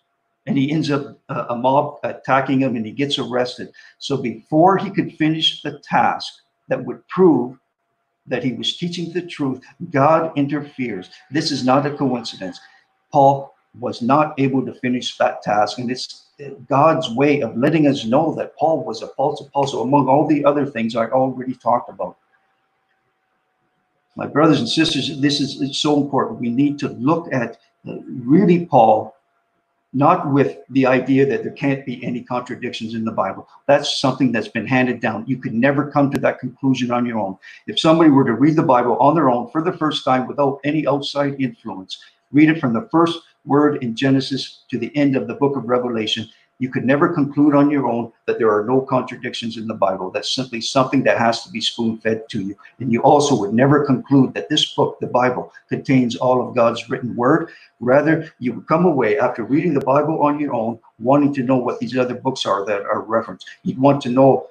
and he ends up uh, a mob attacking him and he gets arrested. So before he could finish the task that would prove that he was teaching the truth, God interferes. This is not a coincidence. Paul was not able to finish that task, and it's God's way of letting us know that Paul was a false apostle, among all the other things I already talked about. My brothers and sisters, this is so important. We need to look at uh, really Paul not with the idea that there can't be any contradictions in the Bible. That's something that's been handed down. You could never come to that conclusion on your own. If somebody were to read the Bible on their own for the first time without any outside influence, read it from the first word in Genesis to the end of the book of Revelation, you could never conclude on your own that there are no contradictions in the Bible. That's simply something that has to be spoon fed to you. And you also would never conclude that this book, the Bible, contains all of God's written word. Rather, you would come away after reading the Bible on your own, wanting to know what these other books are that are referenced. You'd want to know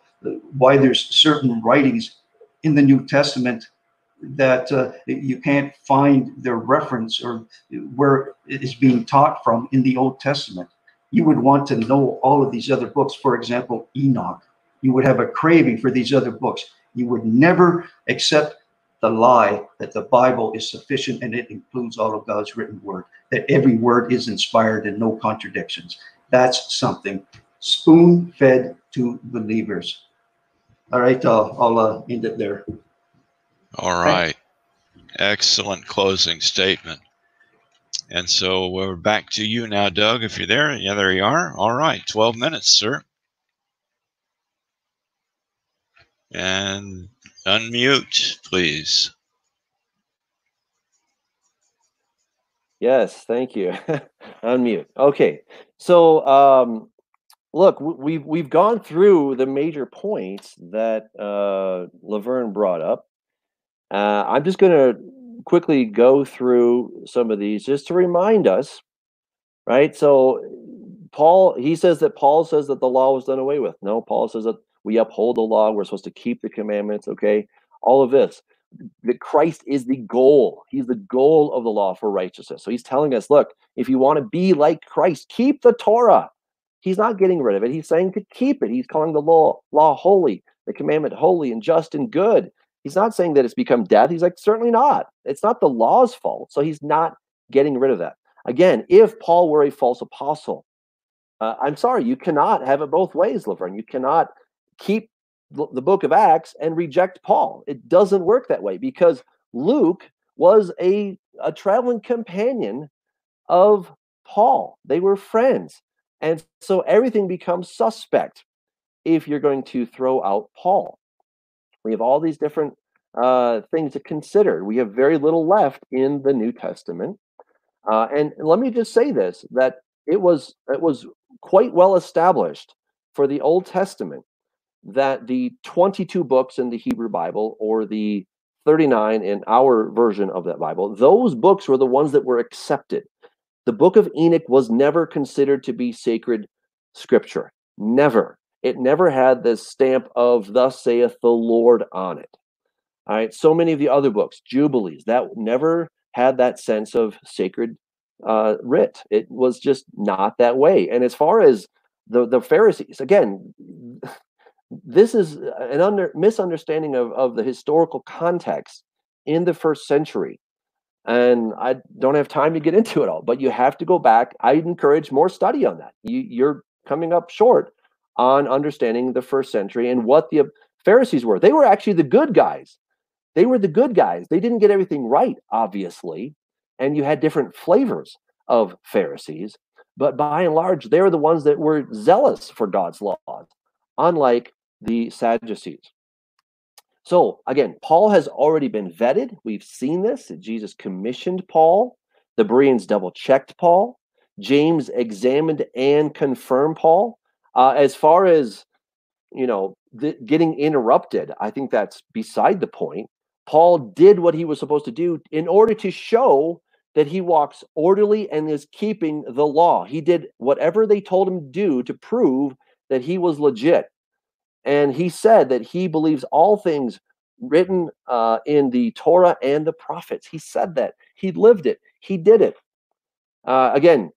why there's certain writings in the New Testament that uh, you can't find their reference or where it is being taught from in the Old Testament you would want to know all of these other books. For example, Enoch. You would have a craving for these other books. You would never accept the lie that the Bible is sufficient and it includes all of God's written word, that every word is inspired and no contradictions. That's something spoon fed to believers. All right, uh, I'll uh, end it there. All right. Excellent closing statement. And so we're back to you now, Doug, if you're there. Yeah, there you are. All right, 12 minutes, sir. And unmute, please. Yes, thank you. unmute. Okay. So, um, look, we've we've gone through the major points that uh, Laverne brought up. Uh, I'm just going to quickly go through some of these just to remind us, right? So, Paul he says that Paul says that the law was done away with. No, Paul says that we uphold the law. We're supposed to keep the commandments. Okay, all of this. That Christ is the goal. He's the goal of the law for righteousness. So he's telling us, look, if you want to be like Christ, keep the Torah. He's not getting rid of it. He's saying to keep it. He's calling the law law holy, the commandment holy and just and good. He's not saying that it's become death. He's like, certainly not. It's not the law's fault. So he's not getting rid of that. Again, if Paul were a false apostle, uh, I'm sorry, you cannot have it both ways, Laverne. You cannot keep the book of Acts and reject Paul. It doesn't work that way because Luke was a, a traveling companion of Paul. They were friends. And so everything becomes suspect if you're going to throw out Paul. We have all these different uh, things to consider. We have very little left in the New Testament. Uh, and let me just say this that it was it was quite well established for the Old Testament that the 22 books in the Hebrew Bible or the 39 in our version of that Bible, those books were the ones that were accepted. The book of Enoch was never considered to be sacred scripture. Never. It never had the stamp of thus saith the Lord on it. All right. So many of the other books, Jubilees, that never had that sense of sacred uh, writ. It was just not that way. And as far as the, the Pharisees, again, this is an under misunderstanding of, of the historical context in the first century and i don't have time to get into it all but you have to go back i encourage more study on that you, you're coming up short on understanding the first century and what the pharisees were they were actually the good guys they were the good guys they didn't get everything right obviously and you had different flavors of pharisees but by and large they're the ones that were zealous for god's laws unlike the Sadducees. So again, Paul has already been vetted. We've seen this. Jesus commissioned Paul. The Bereans double checked Paul. James examined and confirmed Paul. Uh, as far as you know, the, getting interrupted, I think that's beside the point. Paul did what he was supposed to do in order to show that he walks orderly and is keeping the law. He did whatever they told him to do to prove that he was legit. And he said that he believes all things written uh, in the Torah and the prophets. He said that. He lived it. He did it. Uh, again,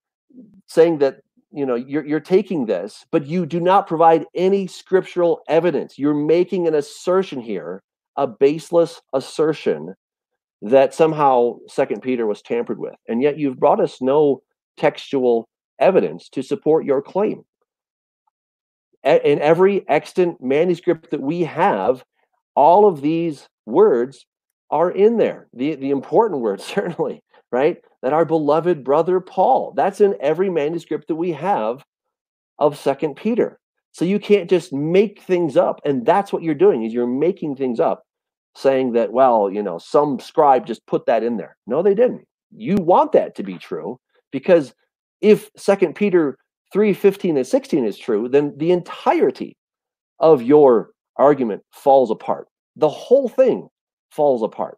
saying that you know you're, you're taking this but you do not provide any scriptural evidence. You're making an assertion here a baseless assertion that somehow second peter was tampered with. And yet you've brought us no textual evidence to support your claim. In every extant manuscript that we have, all of these words are in there. The, the important words, certainly, right? That our beloved brother Paul, that's in every manuscript that we have of Second Peter. So you can't just make things up. And that's what you're doing is you're making things up, saying that, well, you know, some scribe just put that in there. No, they didn't. You want that to be true because if Second Peter 3, 15, and 16 is true, then the entirety of your argument falls apart. The whole thing falls apart.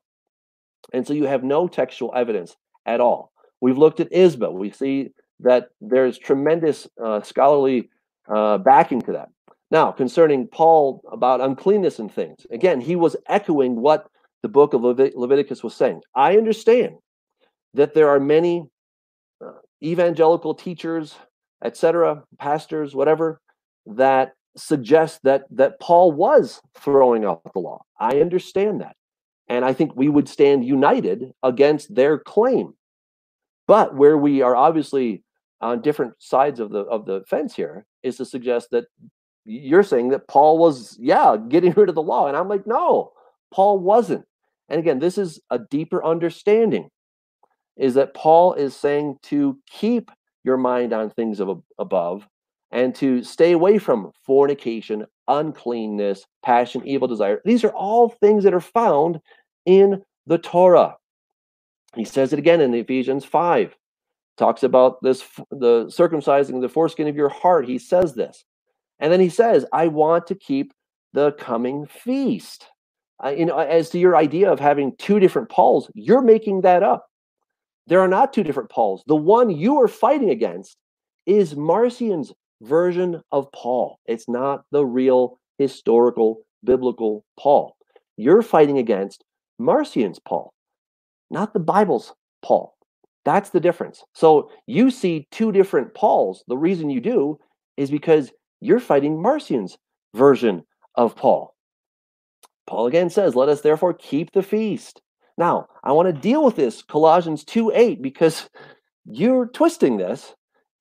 And so you have no textual evidence at all. We've looked at ISBE. We see that there's tremendous uh, scholarly uh, backing to that. Now, concerning Paul about uncleanness and things, again, he was echoing what the book of Levit- Leviticus was saying. I understand that there are many uh, evangelical teachers etc., pastors, whatever, that suggest that that Paul was throwing out the law. I understand that. And I think we would stand united against their claim. But where we are obviously on different sides of the of the fence here is to suggest that you're saying that Paul was, yeah, getting rid of the law. And I'm like, no, Paul wasn't. And again, this is a deeper understanding is that Paul is saying to keep your mind on things of above and to stay away from fornication, uncleanness, passion, evil desire. These are all things that are found in the Torah. He says it again in Ephesians 5. Talks about this the circumcising the foreskin of your heart. He says this. And then he says, I want to keep the coming feast. Uh, you know, as to your idea of having two different Pauls, you're making that up. There are not two different Pauls. The one you are fighting against is Marcion's version of Paul. It's not the real historical biblical Paul. You're fighting against Marcion's Paul, not the Bible's Paul. That's the difference. So you see two different Pauls. The reason you do is because you're fighting Marcion's version of Paul. Paul again says, Let us therefore keep the feast. Now, I want to deal with this, Colossians 2 8, because you're twisting this.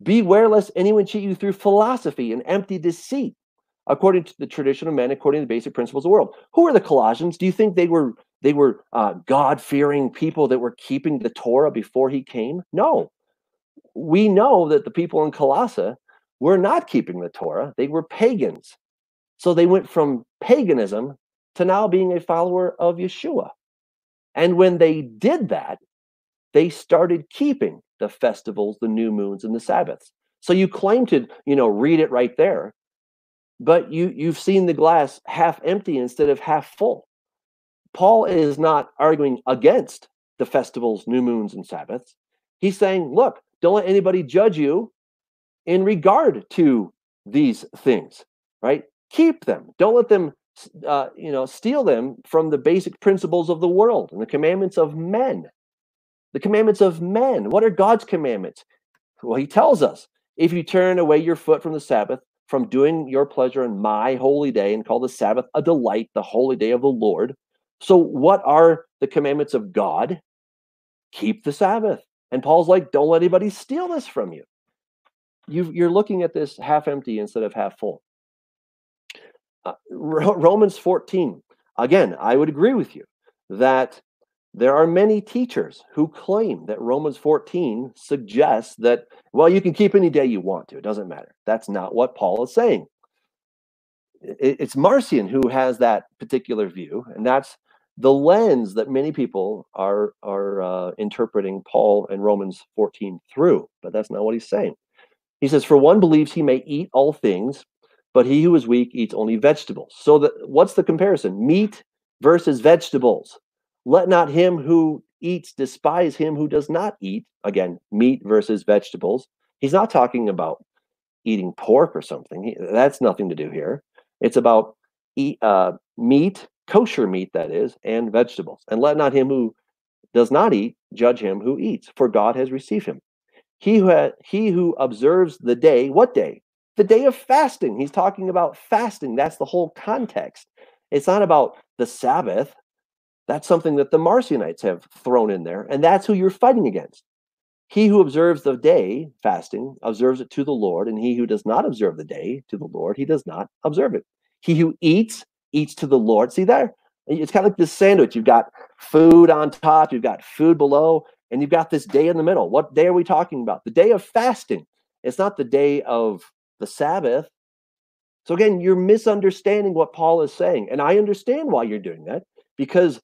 Beware lest anyone cheat you through philosophy and empty deceit, according to the tradition of men, according to the basic principles of the world. Who are the Colossians? Do you think they were they were uh, God fearing people that were keeping the Torah before he came? No. We know that the people in Colossae were not keeping the Torah, they were pagans. So they went from paganism to now being a follower of Yeshua. And when they did that, they started keeping the festivals, the new moons, and the Sabbaths. So you claim to, you know, read it right there, but you you've seen the glass half empty instead of half full. Paul is not arguing against the festivals, new moons, and Sabbaths. He's saying, look, don't let anybody judge you in regard to these things, right? Keep them. Don't let them, uh, you know, steal them from the basic principles of the world and the commandments of men. The commandments of men. What are God's commandments? Well, He tells us if you turn away your foot from the Sabbath, from doing your pleasure in my holy day, and call the Sabbath a delight, the holy day of the Lord. So, what are the commandments of God? Keep the Sabbath. And Paul's like, don't let anybody steal this from you you are looking at this half empty instead of half full. Uh, Romans 14. Again, I would agree with you that there are many teachers who claim that Romans 14 suggests that, well, you can keep any day you want to. It doesn't matter. That's not what Paul is saying. It's Marcion who has that particular view, and that's the lens that many people are are uh, interpreting Paul and Romans 14 through. But that's not what he's saying. He says, For one believes he may eat all things, but he who is weak eats only vegetables. So the, what's the comparison? Meat versus vegetables. Let not him who eats despise him who does not eat. Again, meat versus vegetables. He's not talking about eating pork or something. He, that's nothing to do here. It's about eat, uh, meat, kosher meat, that is, and vegetables. And let not him who does not eat judge him who eats, for God has received him. He who, ha- he who observes the day, what day? The day of fasting. He's talking about fasting. That's the whole context. It's not about the Sabbath. That's something that the Marcionites have thrown in there, and that's who you're fighting against. He who observes the day, fasting, observes it to the Lord, and he who does not observe the day to the Lord, he does not observe it. He who eats, eats to the Lord. See there? It's kind of like this sandwich. You've got food on top, you've got food below and you've got this day in the middle. What day are we talking about? The day of fasting. It's not the day of the Sabbath. So again, you're misunderstanding what Paul is saying. And I understand why you're doing that because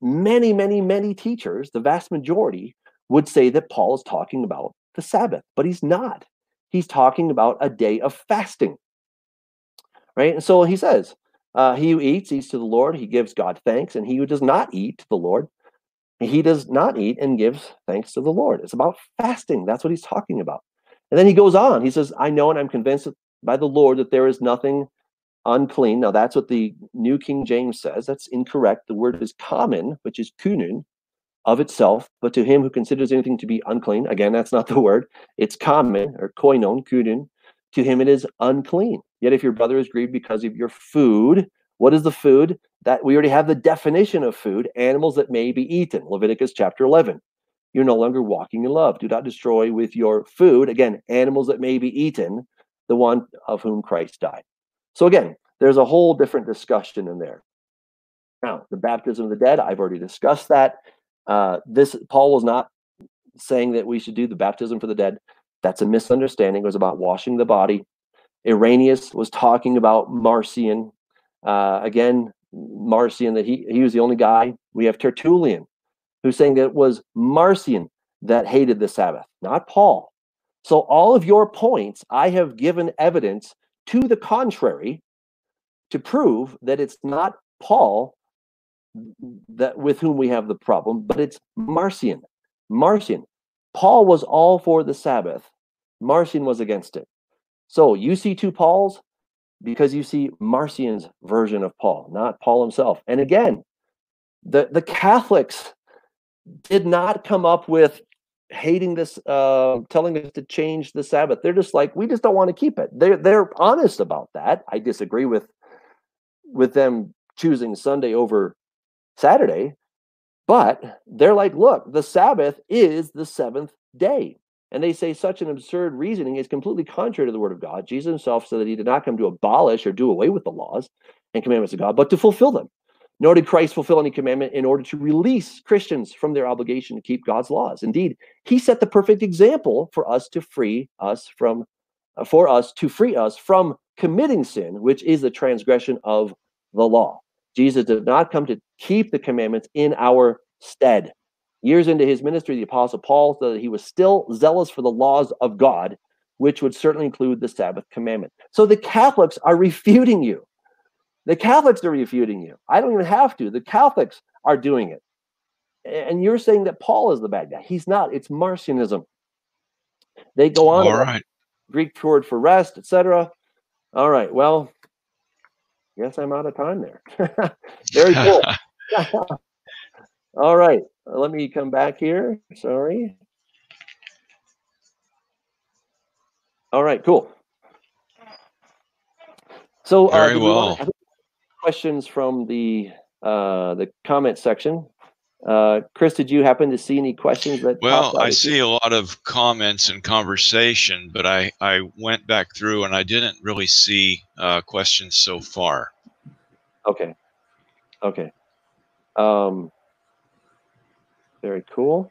many, many, many teachers, the vast majority, would say that Paul is talking about the Sabbath, but he's not. He's talking about a day of fasting. Right? And so he says, uh, he who eats, eats to the Lord, he gives God thanks, and he who does not eat to the Lord he does not eat and gives thanks to the Lord. It's about fasting. That's what he's talking about. And then he goes on. He says, I know and I'm convinced by the Lord that there is nothing unclean. Now, that's what the New King James says. That's incorrect. The word is common, which is kunun, of itself. But to him who considers anything to be unclean, again, that's not the word. It's common or koinon, kunun. To him it is unclean. Yet if your brother is grieved because of your food, what is the food? that we already have the definition of food animals that may be eaten. Leviticus chapter 11 you're no longer walking in love. Do not destroy with your food. Again animals that may be eaten the one of whom christ died. So again there's a whole different discussion in there. Now the baptism of the dead i've already discussed that. Uh, this paul was not saying that we should do the baptism for the dead. That's a misunderstanding. It was about washing the body irenaeus was talking about marcion uh, again Marcion that he he was the only guy. We have Tertullian, who's saying that it was Marcion that hated the Sabbath, not Paul. So all of your points, I have given evidence to the contrary to prove that it's not Paul that with whom we have the problem, but it's Marcion. Marcion. Paul was all for the Sabbath. Marcion was against it. So you see two Pauls, because you see Marcion's version of Paul, not Paul himself. And again, the, the Catholics did not come up with hating this, uh, telling us to change the Sabbath. They're just like, we just don't want to keep it. They're they're honest about that. I disagree with with them choosing Sunday over Saturday, but they're like, look, the Sabbath is the seventh day. And they say such an absurd reasoning is completely contrary to the word of God. Jesus himself said that he did not come to abolish or do away with the laws and commandments of God, but to fulfill them. Nor did Christ fulfill any commandment in order to release Christians from their obligation to keep God's laws. Indeed, he set the perfect example for us to free us from, uh, for us to free us from committing sin, which is the transgression of the law. Jesus did not come to keep the commandments in our stead. Years into his ministry, the Apostle Paul said that he was still zealous for the laws of God, which would certainly include the Sabbath commandment. So the Catholics are refuting you. The Catholics are refuting you. I don't even have to. The Catholics are doing it. And you're saying that Paul is the bad guy. He's not. It's Marcionism. They go on. All right. Greek word for rest, etc. All right. Well, guess I'm out of time there. Very cool. All right. Uh, let me come back here. Sorry. All right, cool. So, uh, very well. questions from the uh, the comment section. Uh, Chris, did you happen to see any questions that? Well, I see a lot of comments and conversation, but I I went back through and I didn't really see uh, questions so far. Okay. Okay. Um, very cool.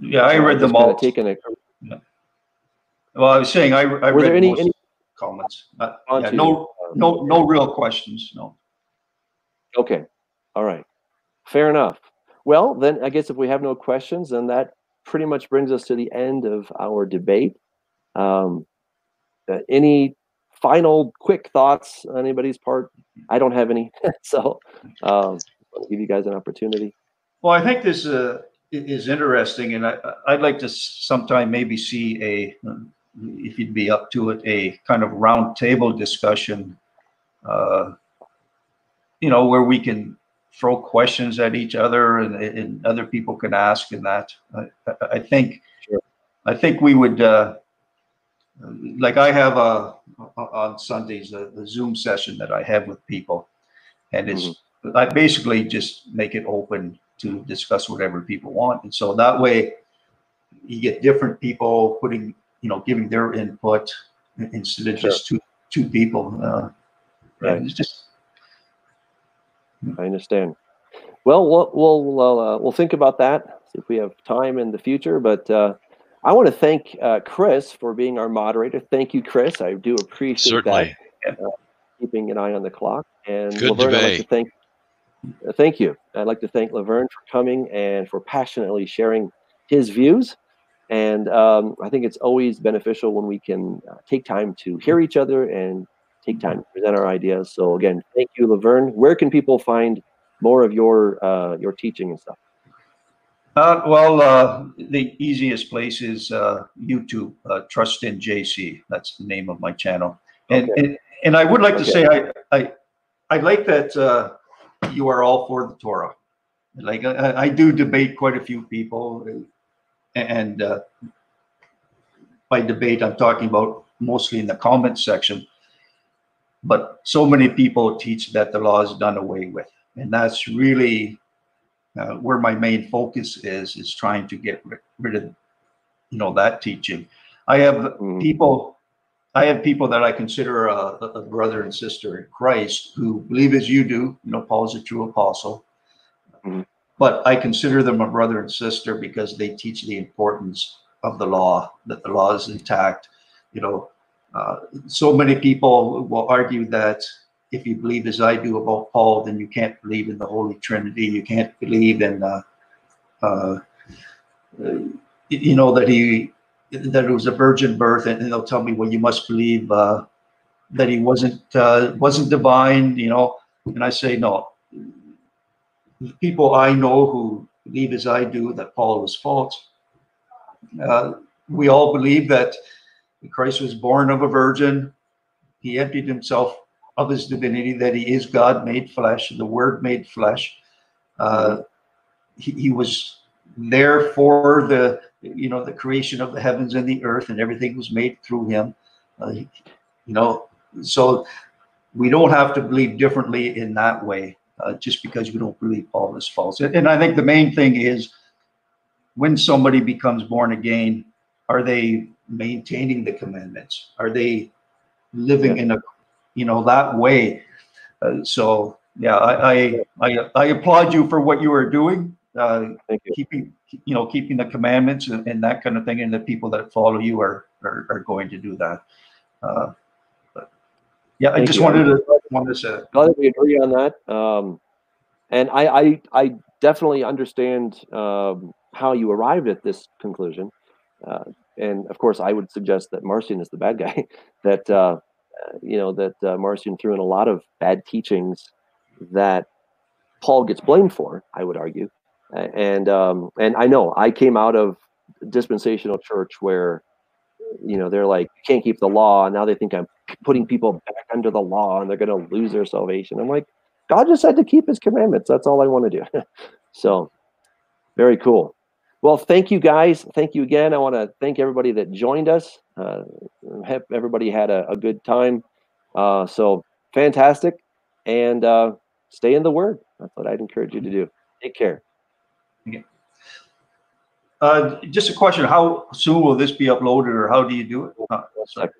Yeah, I read them all. Taking a, yeah. Well, I was saying I, I Were read there any, any comments. Uh, yeah, no, no, no real questions. No. Okay. All right. Fair enough. Well, then I guess if we have no questions, then that pretty much brings us to the end of our debate. Um, uh, any final quick thoughts on anybody's part? I don't have any, so um, I'll give you guys an opportunity. Well, I think this uh, is interesting, and I, I'd like to sometime maybe see a, if you'd be up to it, a kind of roundtable discussion, uh, you know, where we can throw questions at each other and, and other people can ask and that. I, I think, sure. I think we would, uh, like I have a, on Sundays, a, a, Zoom session that I have with people and it's, mm-hmm. I basically just make it open to discuss whatever people want. And so that way you get different people putting, you know, giving their input instead of sure. just two two people. Uh, right. It's just. I understand. Well, we'll we'll uh, we'll think about that. If we have time in the future. But uh, I want to thank uh, Chris for being our moderator. Thank you, Chris. I do appreciate Certainly. that. Uh, keeping an eye on the clock. And Good Laverne, debate. I'd like to thank thank you. I'd like to thank Laverne for coming and for passionately sharing his views. And um, I think it's always beneficial when we can uh, take time to hear each other and take time to present our ideas. So again, thank you, Laverne. Where can people find more of your uh, your teaching and stuff? Uh, well, uh, the easiest place is uh, YouTube, uh, Trust in JC. That's the name of my channel. And okay. and, and I would like to okay. say I I I like that uh, you are all for the Torah. Like I, I do debate quite a few people, and uh, by debate I'm talking about mostly in the comment section. But so many people teach that the law is done away with, and that's really uh, where my main focus is is trying to get rid, rid of you know that teaching i have Mm. people i have people that i consider a, a brother and sister in christ who believe as you do you know Paul is a true apostle Mhm. but i consider them a brother and sister because they teach the importance of the law that the law is intact you know uh, so many people will argue that if you believe as I do about Paul, then you can't believe in the Holy Trinity. You can't believe in, uh, uh, you know, that he that it was a virgin birth, and, and they'll tell me, well, you must believe uh, that he wasn't uh, wasn't divine, you know. And I say, no. The people I know who believe as I do that Paul was false. Uh, we all believe that Christ was born of a virgin. He emptied himself of his divinity, that he is God made flesh, the Word made flesh. Uh, he, he was there for the, you know, the creation of the heavens and the earth, and everything was made through him. Uh, you know, so we don't have to believe differently in that way, uh, just because we don't believe Paul is false. And, and I think the main thing is when somebody becomes born again, are they maintaining the commandments? Are they living in a, you know, that way? Uh, so yeah, I, I I I applaud you for what you are doing, uh, Thank you. keeping you know keeping the commandments and, and that kind of thing, and the people that follow you are are, are going to do that. Uh, but yeah, I just you. wanted to wanted to say. glad we agree on that. Um, and I, I, I definitely understand um, how you arrived at this conclusion. Uh, and of course, I would suggest that Marcion is the bad guy. that uh, you know that uh, Marcion threw in a lot of bad teachings that Paul gets blamed for. I would argue, and um, and I know I came out of dispensational church where you know they're like you can't keep the law and now they think i'm putting people back under the law and they're going to lose their salvation. I'm like god just said to keep his commandments. That's all i want to do. So very cool. Well thank you guys. Thank you again. I want to thank everybody that joined us. Uh, everybody had a, a good time. Uh, so fantastic. And uh, stay in the word. That's what i'd encourage you to do. Take care Uh, just a question: How soon will this be uploaded, or how do you do it? Uh, sorry.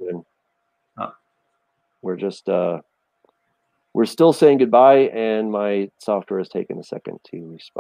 Uh. we're just uh we're still saying goodbye and my software has taken a second to respond